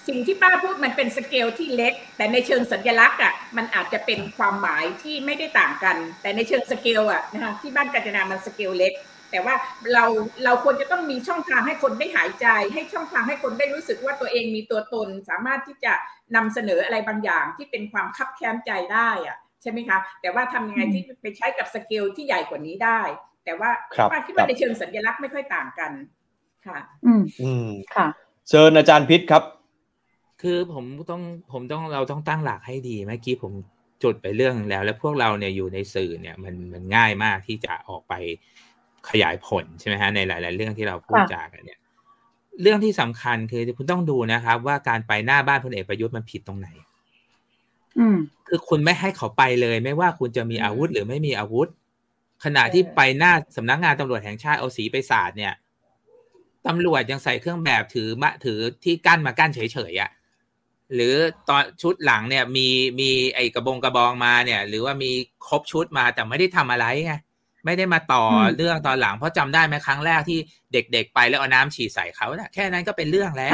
สิ่งที่ป้าพูดมันเป็นสเกลที่เล็ก แต่ในเชิงสัญลักษณ์อะมันอาจจะเป็นความหมายที่ไม่ได้ต่างกัน แต่ในเชิงสเกลอะนะคะที่บ้านกาญจนามันสเกลเล็ก แต่ว่าเราเราควรจะต้องมีช่องทางให้คนได้หายใจ ให้ช่องทางให้คนได้รู้สึกว่าตัวเองมีตัวตน สามารถที่จะนำเสนออะไรบางอย่างที่เป็นความคับแค้นใจได้อะ ใช่ไหมคะแต่ว่าทำยังไงที่ไปใช้กับสเกลที่ใหญ่กว่านี้ได้ แต่ว่าป้าคิดว่าในเชิงสัญลักษณ์ไม่ค่อยต่างกัน ค่ะอืมอืมค่ะ เชิญอาจารย์พิชญ์ครับ คือผมต้องผมต้องเราต้องตั้งหลักให้ดีเมื่อกี้ผมจุดไปเรื่องแล้ว แล้วพวกเราเนี่ยอยู่ในสื่อเนี่ยมันมันง่ายมากที่จะออกไปขยายผลใช่ไหมฮะในหลาย ๆ เรื่องที่เราพูดจากันเนี่ย เรื่องที่สำคัญคือคุณต้องดูนะครับ ว่าการไปหน้าบ้านพลเอกประยุทธ์มันผิดตรงไหน คือคุณไม่ให้เขาไปเลย ไม่ว่าคุณจะมีอาวุธหรือไม่มีอาวุธ ขณะที่ไปหน้าสำนักงานตำรวจแห่งชาติเอาสีไปสาดเนี่ยตำรวจยังใส่เครื่องแบบถือมะถือที่กั้นมากั้นเฉยๆอะหรือตอนชุดหลังเนี่ย มีมีไอ้กระบงกระบองมาเนี่ย หรือว่ามีครบชุดมาแต่ไม่ได้ทำอะไรไงไม่ได้มาต่อเรื่องตอนหลังเพราะจำได้ไหมครั้งแรกที่เด็กๆไปแล้วเอาน้ำฉีดใส่เขาเนะ่ะแค่นั้นก็เป็นเรื่องแล้ว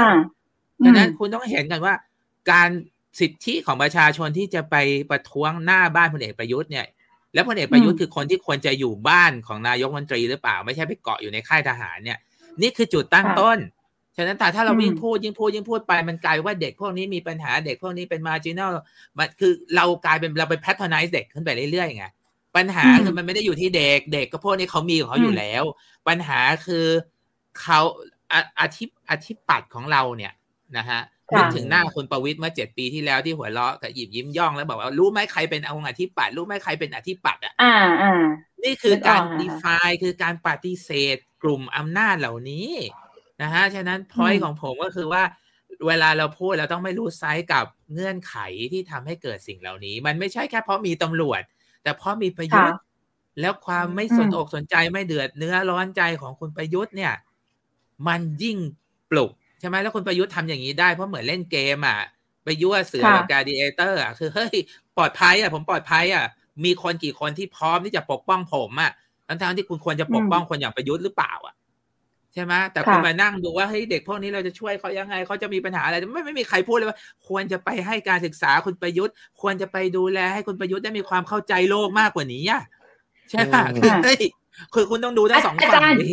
ดังนั้นคุณต้องเห็นกันว่า การ สิทธิของประชาชนที่จะไปประท้วงหน้าบ้านพลเอกประยุทธ์เนี่ย แล้วพลเอกประยุทธ์คือคนที่ควรจะอยู่บ้านของนายกรัฐมนตรีหรือเปล่า ไม่ใช่ไปเกาะอยู่ในค่ายทหารเนี่ย นี่คือจุดตั้งต้น ฉะนั้นแต่ถ้าเรายิ่งพูดยิ่งพูดยิ่งพูดไปมันกลายว่าเด็กพวกนี้มีปัญหาเด็กพวกนี้เป็น marginal มันคือเรากลายเป็นเราไป patronize เด็กขึ้นไปเรื่อยๆไงปัญหาคือมันไม่ได้อยู่ที่เด็กเด็กก็พวกนี้เขามีของเขาอยู่แล้ว ปัญหาคือเขาอาธิอธิปัตย์ของเราเนี่ยนะฮะ นึกถึงหน้าคุณประยุทธ์เมื่อเจ็ดปีที่แล้วที่หัวเราะกระหยิ่มยิ้มย่องแล้วบอกว่ารู้ไหมใครเป็นองค์อธิปัตย์รู้ไหมใครเป็นอธิปัตย์อะอ่าอ่านี่คือการ defy คือการปฏิเสธกลุ่มอำนาจเหล่านี้นะฮะฉะนั้นพอยของผมก็คือว่า เวลาเราพูดเราต้องไม่ lose sight กับเงื่อนไขที่ทำให้เกิดสิ่งเหล่านี้ มันไม่ใช่แค่เพราะมีตำรวจ แต่เพราะมีประยุทธ์ แล้วความไม่สนอกสนใจไม่เดือดเนื้อร้อนใจของคุณประยุทธ์เนี่ย มันยิ่งปลุก ใช่ไหมแล้วคุณประยุทธ์ทำอย่างนี้ได้เพราะเหมือนเล่นเกมอะไปยั่วเสือกับ gladiator อะคือเฮ้ยปลอดภัยอะผมปลอดภัยอะมีคนกี่คนที่พร้อมที่จะปกป้องผมอะทั้งทที่คุณควรจะปกป้องคนอย่างประยุทธ์หรือเปล่าอะใช่ไหมแต่คุณมานั่งดูว่าเฮ้ยเด็กพวกนี้เราจะช่วยเขายังไงเขาจะมีปัญหาอะไรไม่ไม่มีใครพูดเลยว่า ควรจะไปให้การศึกษาคุณประยุทธ์ ควรจะไปดูแลให้คุณประยุทธ์ได้มีความเข้าใจโลกมากกว่านี้อะใช่ไหมคือเฮ้ยคือคุณต้องดูทั้งสองฝั่งดิ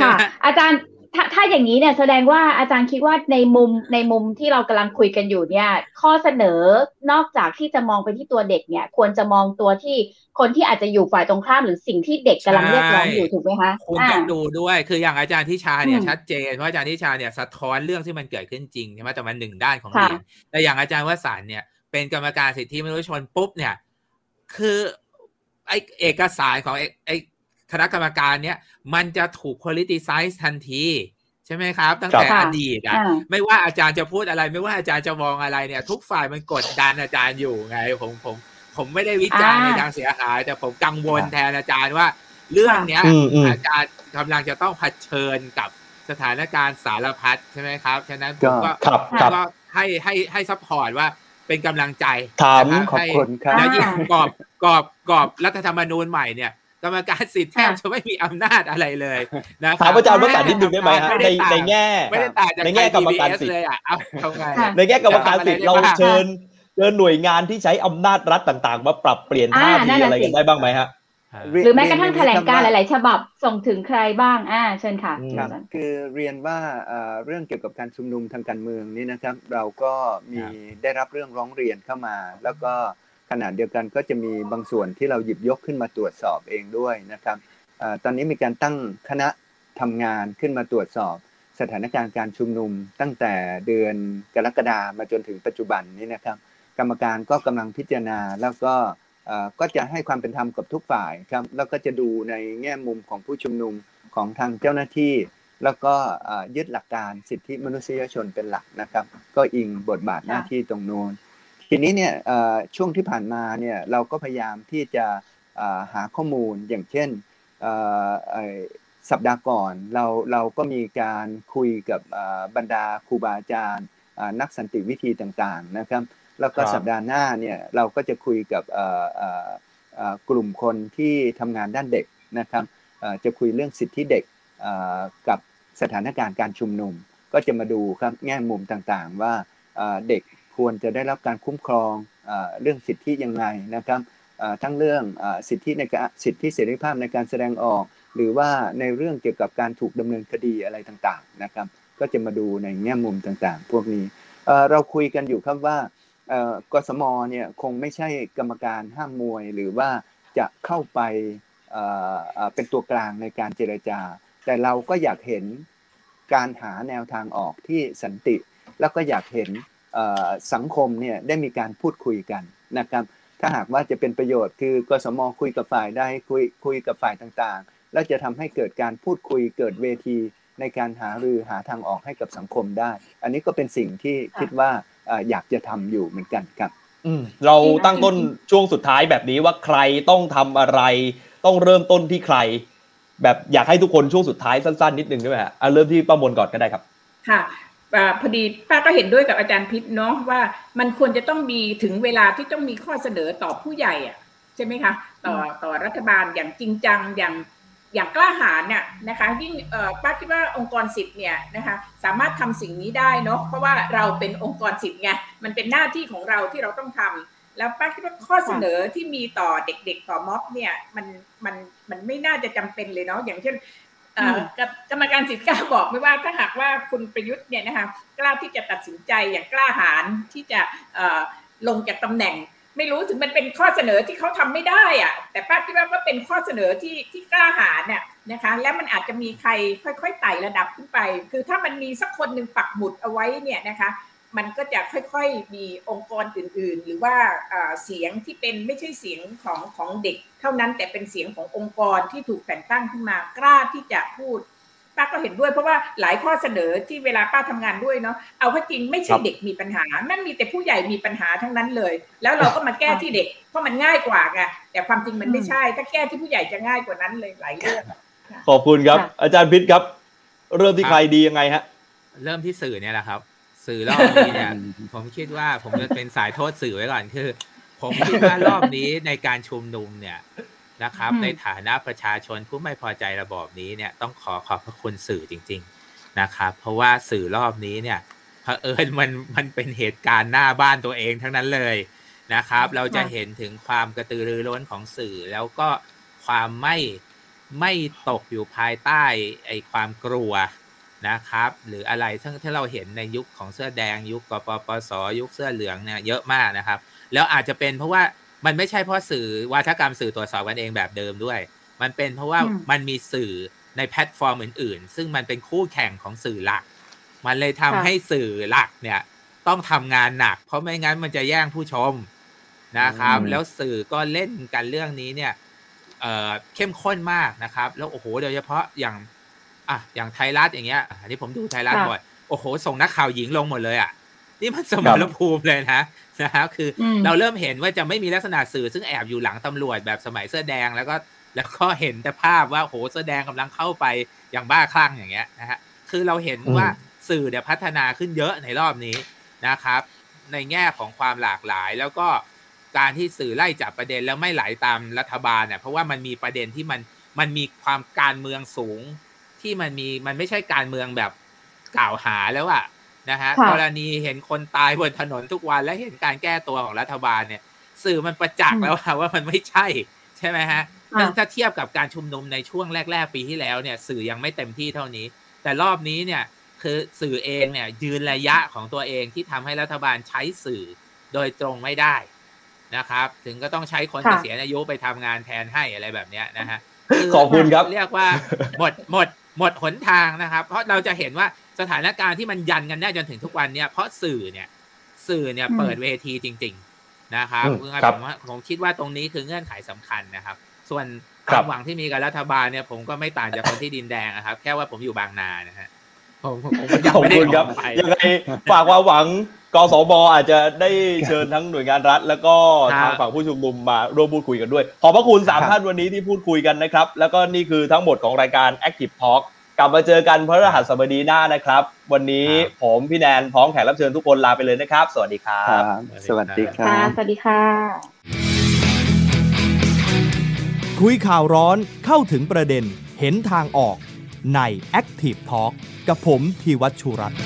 ค่ะ อาจารย์ ถ้าถ้าอย่างนี้เนี่ยแสดงว่าอาจารย์คิดว่าในมุมในมุมที่เรากำลังคุยกันอยู่เนี่ย ข้อเสนอนอกจากที่จะมองไปที่ตัวเด็กเนี่ย ควรจะมองตัวที่คนที่อาจจะอยู่ฝ่ายตรงข้ามหรือสิ่งที่เด็กกำลังเรียกร้องอยู่ถูกไหมคะคุณต้องดูด้วยคืออย่างอาจารย์ทิชาเนี่ยชัดเจนเพราะอาจารย์ทิชาเนี่ยสะท้อนเรื่องที่มันเกิดขึ้นจริงใช่ไหมแต่มันหนึ่งด้านของเรียนแต่อย่างอาจารย์วสานเนี่ยเป็นกรรมการสิทธิมนุษยชนปุ๊บเนี่ย คือไอเอกสารของไอ คณะกรรมการเนี่ยมันจะถูก politicize ทันทีใช่ไหมครับ ตั้งแต่อดีตอะไม่ว่าอาจารย์จะพูดอะไร ไม่ว่าอาจารย์จะมองอะไรเนี่ย ทุกฝ่ายมันกดดันอาจารย์อยู่ไงผมผมผมไม่ได้วิจารณ์ในทางเสียหาย แต่ผมกังวลแทนอาจารย์ว่า เรื่องเนี้ยอาจารย์กำลังจะต้องเผชิญกับสถานการณ์สารพัดใช่ไหมครับ ฉะนั้นผมก็ก็ให้ให้ให้ซัพพอร์ตว่าเป็นกำลังใจถามขอบคุณครับแล้วยิ่งกรอบกรอบกรอบรัฐธรรมนูญใหม่เนี่ย กรรมการสิทธิ์แทบจะไม่มีอำนาจอะไรเลยนะถามอาจารย์ว่าตัดนิดนึงได้ไหมฮะในในแง่ไม่ได้ต่างในแง่กรรมการสิทธิ์เลยอะเอาทำไงในแง่กรรมการสิทธิ์เราเชิญเชิญหน่วยงานที่ใช้อำนาจรัฐต่าง ๆ มาปรับเปลี่ยนท่าทีอะไรกันได้บ้างไหมฮะหรือแม้กระทั่งแถลงการหลาย ๆ ฉบับส่งถึงใครบ้างอ่าเชิญค่ะคือเรียนว่าเรื่องเกี่ยวกับการชุมนุมทางการเมืองนี่นะครับ เราก็มีได้รับเรื่องร้องเรียนเข้ามา แล้วก็ ขณะเดียวกันก็จะมีบางส่วนที่เราหยิบยกขึ้นมาตรวจสอบเองด้วยนะครับตอนนี้มีการตั้งคณะทำงานขึ้นมาตรวจสอบ สถานการณ์การชุมนุม ตั้งแต่เดือนกรกฎามาจนถึงปัจจุบันนี้นะครับ กรรมการก็กำลังพิจารณาแล้วก็ก็จะให้ความเป็นธรรมกับทุกฝ่ายครับแล้วก็จะดูในแง่มุมของผู้ชุมนุมของทางเจ้าหน้าที่ แล้วก็ยึดหลักการสิทธิมนุษยชนเป็นหลักนะครับ ก็อิงบทบาทหน้าที่ตรงโน้น ทีนี้เนี่ยช่วงที่ผ่านมาเนี่ยเราก็พยายามที่จะหาข้อมูลอย่างเช่นสัปดาห์ก่อนเราเราก็มีการคุยกับบรรดาครูบาอาจารย์นักสันติวิธีต่างๆนะครับ แล้วก็สัปดาห์หน้าเนี่ยเราก็จะคุยกับกลุ่มคนที่ทำงานด้านเด็กนะครับจะคุยเรื่องสิทธิเด็กกับสถานการณ์การชุมนุม ก็จะมาดูครับแง่มุมต่างๆว่าเด็ก ควรจะได้รับการคุ้มครองเรื่องสิทธิยังไงนะครับทั้งเรื่องสิทธิในการสิทธิเสรีภาพในการแสดงออก หรือว่าในเรื่องเกี่ยวกับการถูกดำเนินคดีอะไรต่างๆนะครับก็จะมาดูในแง่มุมต่างๆ พวกนี้เราคุยกันอยู่ครับว่ากสมเนี่ยคงไม่ใช่กรรมการห้ามมวย หรือว่าจะเข้าไปเป็นตัวกลางในการเจรจา แต่เราก็อยากเห็นการหาแนวทางออกที่สันติ แล้วก็อยากเห็น สังคมเนี่ยได้มีการพูดคุยกันนะครับถ้าหากว่าจะเป็นประโยชน์คือกสมคุยกับฝ่ายได้คุยคุยกับฝ่ายต่างๆ แล้วจะทำให้เกิดการพูดคุยเกิดเวทีในการหารือหาทางออกให้กับสังคมได้ อันนี้ก็เป็นสิ่งที่คิดว่าอยากจะทำอยู่เหมือนกันครับเราตั้งต้นช่วงสุดท้ายแบบนี้ว่าใครต้องทำอะไร ต้องเริ่มต้นที่ใคร แบบอยากให้ทุกคนช่วงสุดท้ายสั้นๆ นิดนึงได้ไหมฮะเริ่มที่ป้ามนก่อนก็ได้ครับ ค่ะ พอดีป้าก็เห็นด้วยกับอาจารย์พิษเนาะว่ามันควรจะต้องมีถึงเวลาที่ต้องมีข้อเสนอต่อผู้ใหญ่อะใช่ไหมคะ ต่อต่อรัฐบาลอย่างจริงจังอย่างอย่างกล้าหาญเนี่ยนะคะยิ่งป้าคิดว่าองค์กรสิทธิ์เนี่ยนะคะสามารถทำสิ่งนี้ได้เนาะเพราะว่าเราเป็นองค์กรสิทธิ์ไงมันเป็นหน้าที่ของเราที่เราต้องทำแล้วป้าคิดว่าข้อเสนอที่มีต่อเด็กๆต่อม็อบเนี่ยมันมันมันไม่น่าจะจำเป็นเลยเนาะอย่างเช่น กรรมการสิทธิ์กล้าบอกไม่ว่าถ้าหากว่าคุณประยุทธ์เนี่ยนะคะกล้าที่จะตัดสินใจอย่างกล้าหาญที่จะลงจากตำแหน่ง ไม่รู้ถึงมันเป็นข้อเสนอที่เขาทำไม่ได้อะแต่ป้าคิดว่าก็เป็นข้อเสนอที่ที่กล้าหาญเนี่ยนะคะ แล้วมันอาจจะมีใครค่อยๆไต่ระดับขึ้นไป คือถ้ามันมีสักคนหนึ่งปักหมุดเอาไว้เนี่ยนะคะ มันก็จะค่อยๆมีองค์กรอื่น ๆ หรือว่าเสียงที่เป็นไม่ใช่เสียงของของเด็ก เท่านั้นแต่เป็นเสียงขององค์กรที่ถูกแต่งตั้งขึ้นมากล้าที่จะพูดป้าก็เห็นด้วยเพราะว่าหลายข้อเสนอที่เวลาป้าทำงานด้วยเนาะเอาข้อจริงไม่ใช่เด็กมีปัญหานั่นมีแต่ผู้ใหญ่มีปัญหาทั้งนั้นเลย แล้วเราก็มาแก้ที่เด็ก เพราะมันง่ายกว่าไงแต่ความจริงมันไม่ใช่ ถ้าแก้ที่ผู้ใหญ่จะง่ายกว่านั้นเลยหลายเรื่องขอบคุณครับ อาจารย์พิษครับ เริ่มที่ใครดียังไงฮะ เริ่มที่สื่อเนี่ยแหละครับ สื่อรอบนี้เนี่ย ผมคิดว่าผมจะเป็นสายโทษสื่อไว้ก่อนคือ ผมคิดว่ารอบนี้ในการชุมนุมเนี่ยนะครับ ในฐานะประชาชนผู้ไม่พอใจระบอบนี้เนี่ยต้องขอขอบพระคุณสื่อจริง ๆนะครับ เพราะว่าสื่อรอบนี้เนี่ยเผอิญมันมันเป็นเหตุการณ์หน้าบ้านตัวเองทั้งนั้นเลยนะครับ เราจะเห็นถึงความกระตือรือร้นของสื่อ แล้วก็ความไม่ไม่ตกอยู่ภายใต้ไอความกลัว นะครับ หรืออะไรทั้งที่เราเห็นในยุคของเสื้อแดงยุคกปปส ยุคเสื้อเหลืองเนี่ยเยอะมากนะครับ แล้วอาจจะเป็นเพราะว่ามันไม่ใช่เพราะสื่อวาทกรรมสื่อตรวจสอบกันเองแบบเดิมด้วย มันเป็นเพราะว่ามันมีสื่อในแพลตฟอร์มอื่น ๆ ซึ่งมันเป็นคู่แข่งของสื่อหลัก มันเลยทำให้สื่อหลักเนี่ยต้องทำงานหนัก เพราะไม่งั้นมันจะแย่งผู้ชมนะครับ แล้วสื่อก็เล่นกันเรื่องนี้เนี่ยเอ่อเข้มข้นมากนะครับ แล้วโอ้โหโดยเฉพาะอย่าง อะอย่างไทยรัฐอย่างเงี้ยอันนี้ผมดูไทยรัฐบ่อยโอ้โห ส่งนักข่าวหญิงลงหมดเลยอะนี่มันสมรภูมิเลยนะนะครับคือเราเริ่มเห็นว่าจะไม่มีลักษณะสื่อซึ่งแอบอยู่หลังตำรวจแบบสมัยเสื้อแดงแล้วก็แล้วก็เห็นแต่ภาพว่าโหเสื้อแดงกำลังเข้าไปอย่างบ้าคลั่งอย่างเงี้ยนะฮะคือเราเห็นว่าสื่อเนี่ยพัฒนาขึ้นเยอะในรอบนี้นะครับ ในแง่ของความหลากหลายแล้วก็การที่สื่อไล่จับประเด็นแล้วไม่ไหลาตามรัฐบาลเนี่ยเพราะว่ามันมีประเด็นที่มันมันมีความการเมืองสูง ที่มันมีมันไม่ใช่การเมืองแบบกล่าวหาแล้วอะนะฮะกรณีเห็นคนตายบนถนนทุกวันและเห็นการแก้ตัวของรัฐบาลเนี่ย สื่อมันประจักษ์แล้วว่ามันไม่ใช่ ใช่ไหมฮะถ้าเทียบกับการชุมนุมในช่วงแรก ๆ ปีที่แล้วเนี่ย สื่อยังไม่เต็มที่เท่านี้ แต่รอบนี้เนี่ยคือสื่อเองเนี่ย ยืนระยะของตัวเองที่ทำให้รัฐบาลใช้สื่อโดยตรงไม่ได้นะครับ ถึงก็ต้องใช้คนเกษียณอายุไปทำงานแทนให้อะไรแบบเนี้ยนะฮะขอบคุณครับเรียกว่าหมดหมด หมดหนทางนะครับ เพราะเราจะเห็นว่าสถานการณ์ที่มันยันกันได้จนถึงทุกวันเนี่ยเพราะสื่อเนี่ย สื่อเนี่ยเปิดเวทีจริง ๆ นะครับผมผมคิดว่าตรงนี้คือเงื่อนไขสำคัญนะครับ ส่วนความหวังที่มีกับรัฐบาลเนี่ย ผมก็ไม่ต่างจากคนที่ดินแดงนะครับ แค่ว่าผมอยู่บางนานะฮะผมผมยังไม่ได้ออกไปยังไงฝากความหวัง กสบอาจจะได้เชิญทั้งหน่วยงานรัฐ แล้วก็ทางฝั่งผู้ชุมนุมมาร่วมพูดคุยกันด้วย ขอบพระคุณสามท่านวันนี้ที่พูดคุยกันนะครับ แล้วก็นี่คือทั้งหมดของรายการ Active Talk กลับมาเจอกันพระรหัสบดีหน้านะครับ วันนี้ผมพี่แนนพร้อมแขกรับเชิญทุกคนลาไปเลยนะครับ สวัสดีครับ สวัสดีครับสวัสดีค่ะ คุยข่าวร้อนเข้าถึงประเด็นเห็นทางออกใน Active Talk กับผมธีวัชชุรัตน์